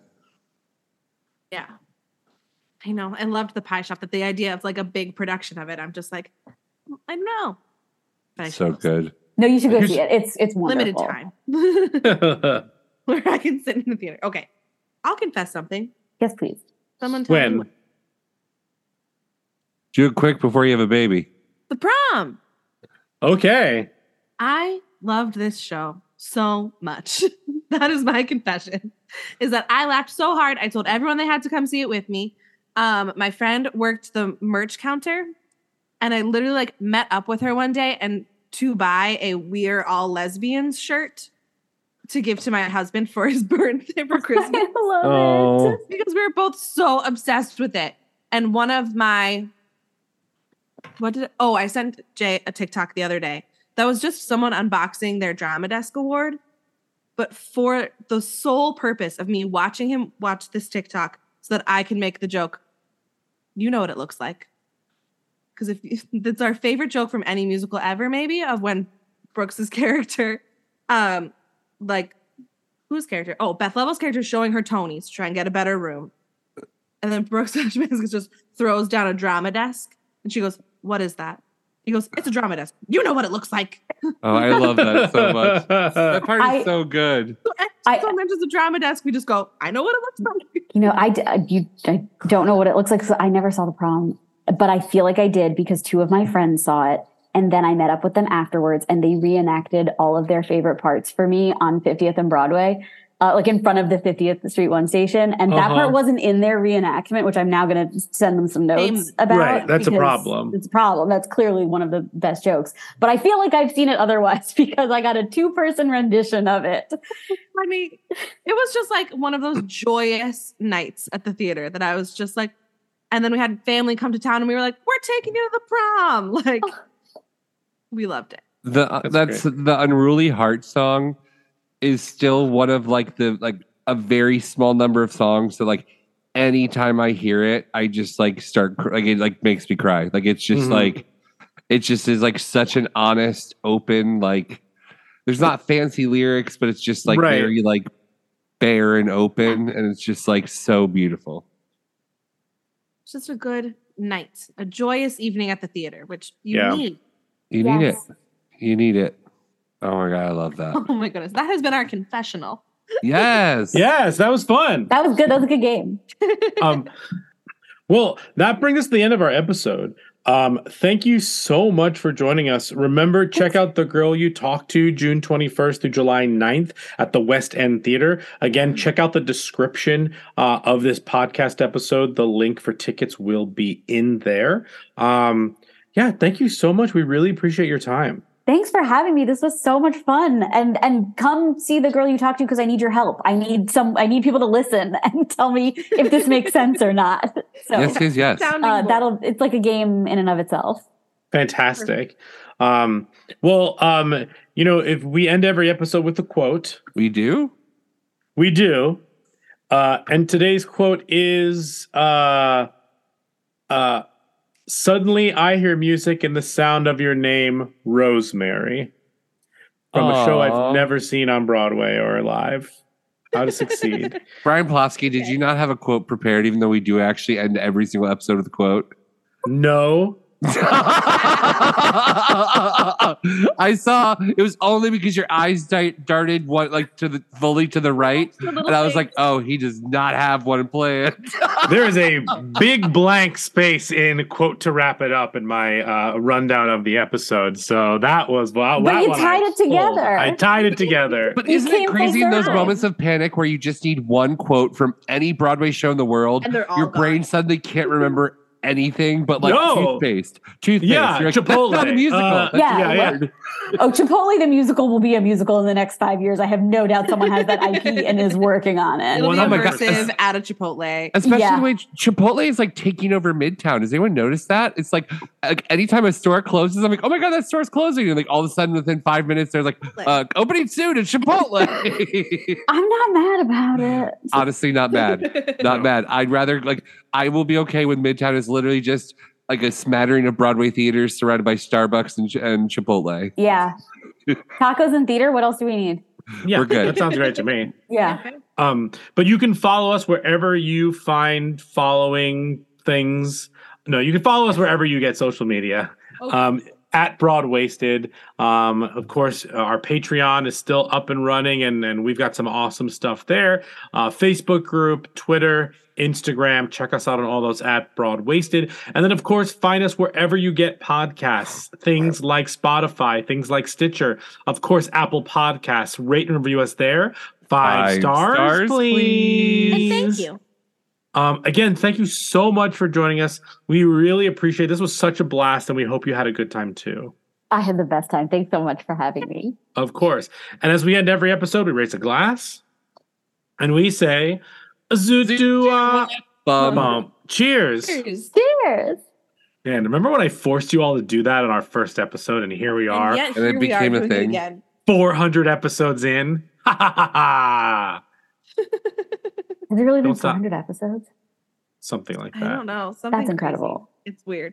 Yeah. I know. I loved the pie shop that the idea of like a big production of it. I'm just like, I don't know. But I should So good. No, you should go see it. It's it's wonderful. limited time where I can sit in the theater. Okay. I'll confess something. Yes, please. Someone tell me when Do it quick before you have a baby. the prom. okay. I loved this show so much. that is my confession. Is that I laughed so hard. I told everyone they had to come see it with me. Um, my friend worked the merch counter, and I literally like met up with her one day and to buy a "We're All Lesbians" shirt to give to my husband for his birthday for Christmas. I love Oh. it. because we were both so obsessed with it. And one of my what did oh I sent Jay a TikTok the other day that was just someone unboxing their drama desk award, but for the sole purpose of me watching him watch this TikTok so that I can make the joke. You know what it looks like. Because if that's our favorite joke from any musical ever, maybe of when Brooks's character, um, like whose character? Oh, Beth Leavel's character is showing her Tonys to try and get a better room. And then Brooks Hutchins just throws down a drama desk and she goes, What is that? He goes, It's a drama desk. You know what it looks like. Oh, I love that so much. That part is I- so good. Sometimes it's a drama desk. We just go, I know what it looks like. You know, I, I- you, I don't know what it looks like. So I never saw the prom, but I feel like I did because two of my friends saw it. And then I met up with them afterwards and they reenacted all of their favorite parts for me on 50th and Broadway. Uh, like in front of the 50th Street One station, and that Uh-huh. part wasn't in their reenactment, which I'm now going to send them some notes Same. about. Right, that's a problem. It's a problem. That's clearly one of the best jokes, but I feel like I've seen it otherwise because I got a two person rendition of it. I mean, it was just like one of those joyous nights at the theater that I was just like, and then we had family come to town and we were like, we're taking you to the prom. Like, we loved it. The uh, that's, the unruly heart song is still one of like the like a very small number of songs that like anytime I hear it, I just like start cr- like it like makes me cry. Like it's just Mhm. like it just is like such an honest, open like. There's not fancy lyrics, but it's just like Right. very like bare and open, and it's just like so beautiful. It's just a good night, a joyous evening at the theater, which you Yeah. need. You need it. You need it. Oh my god, I love that. Oh my goodness. That has been our confessional. Yes. Yes, that was fun. That was good. That was a good game. um, well, that brings us to the end of our episode. Um, thank you so much for joining us. Remember, check out The Girl You Talk to June 21st through July 9th at the West End Theater. Again, check out the description uh, of this podcast episode. The link for tickets will be in there. Um, yeah, thank you so much. We really appreciate your time. Thanks for having me. This was so much fun. And and come see the girl you talk to because I need your help. I need some I need people to listen and tell me if this makes sense or not. So Yes, yes, yes. Uh, that'll it's like a game in and of itself. Fantastic. Um, well, um, you know, if we end every episode with a quote, we do. We do. Uh, and today's quote is uh, uh, Suddenly I hear music and the sound of your name, Rosemary, from a show I've never seen on Broadway or live. How to succeed. Bryan Plofsky, did you not have a quote prepared, even though we do actually end every single episode with a quote? No. I saw it was only because your eyes di- darted one like to the fully to the right, and I was like, "Oh, he does not have one planned." there is a big blank space in quote to wrap it up in my uh, rundown of the episode. So that was wow. But that you one I tied it pulled. together. I tied it together. But isn't it crazy in those circle. moments of panic where you just need one quote from any Broadway show in the world? And they're all Your brain suddenly can't remember anything but like No. toothpaste. Toothpaste. Yeah, You're like, That's not a Chipotle. musical. Uh, That's yeah, yeah. Oh, Chipotle the musical will be a musical in the next five years. I have no doubt someone has that IP and is working on it. It'll be Oh a my God. immersive at a Chipotle. Especially Yeah. the way Chipotle is like taking over Midtown. Does anyone notice that? It's like, like anytime a store closes, I'm like, oh my god, that store's closing, and like all of a sudden, within five minutes, they're like, uh, opening soon at Chipotle. I'm not mad about it. Honestly, not mad, not mad. I'd rather like I will be okay with Midtown is literally just like a smattering of Broadway theaters surrounded by Starbucks and, and Chipotle. Yeah. Tacos and theater. What else do we need? Yeah, We're good. That sounds great to me. Yeah. Um, but you can follow us wherever you find following things. No, you can follow us wherever you get social media. Um, at Broadwaysted. Um, of course, uh, our Patreon is still up and running, and, and we've got some awesome stuff there. Uh, Facebook group, Twitter, Instagram. Check us out on all those at Broadwaysted. And then, of course, find us wherever you get podcasts, things like Spotify, things like Stitcher, of course, Apple Podcasts. Rate and review us there. Five, Five stars, stars, please. And thank you. Um, again, thank you so much for joining us. We really appreciate this was such a blast, and we hope you had a good time too. I had the best time. Thanks so much for having me. Of course. And as we end every episode, we raise a glass and we say, Zoot Bum. bum. Cheers. Cheers. And remember when I forced you all to do that in our first episode, and here we are, And yet And it here we are became a thing. 400 episodes in. Ha ha ha ha. Has it really been Don't stop. 400 episodes? Something like that. I don't know. Something That's incredible. crazy. It's weird.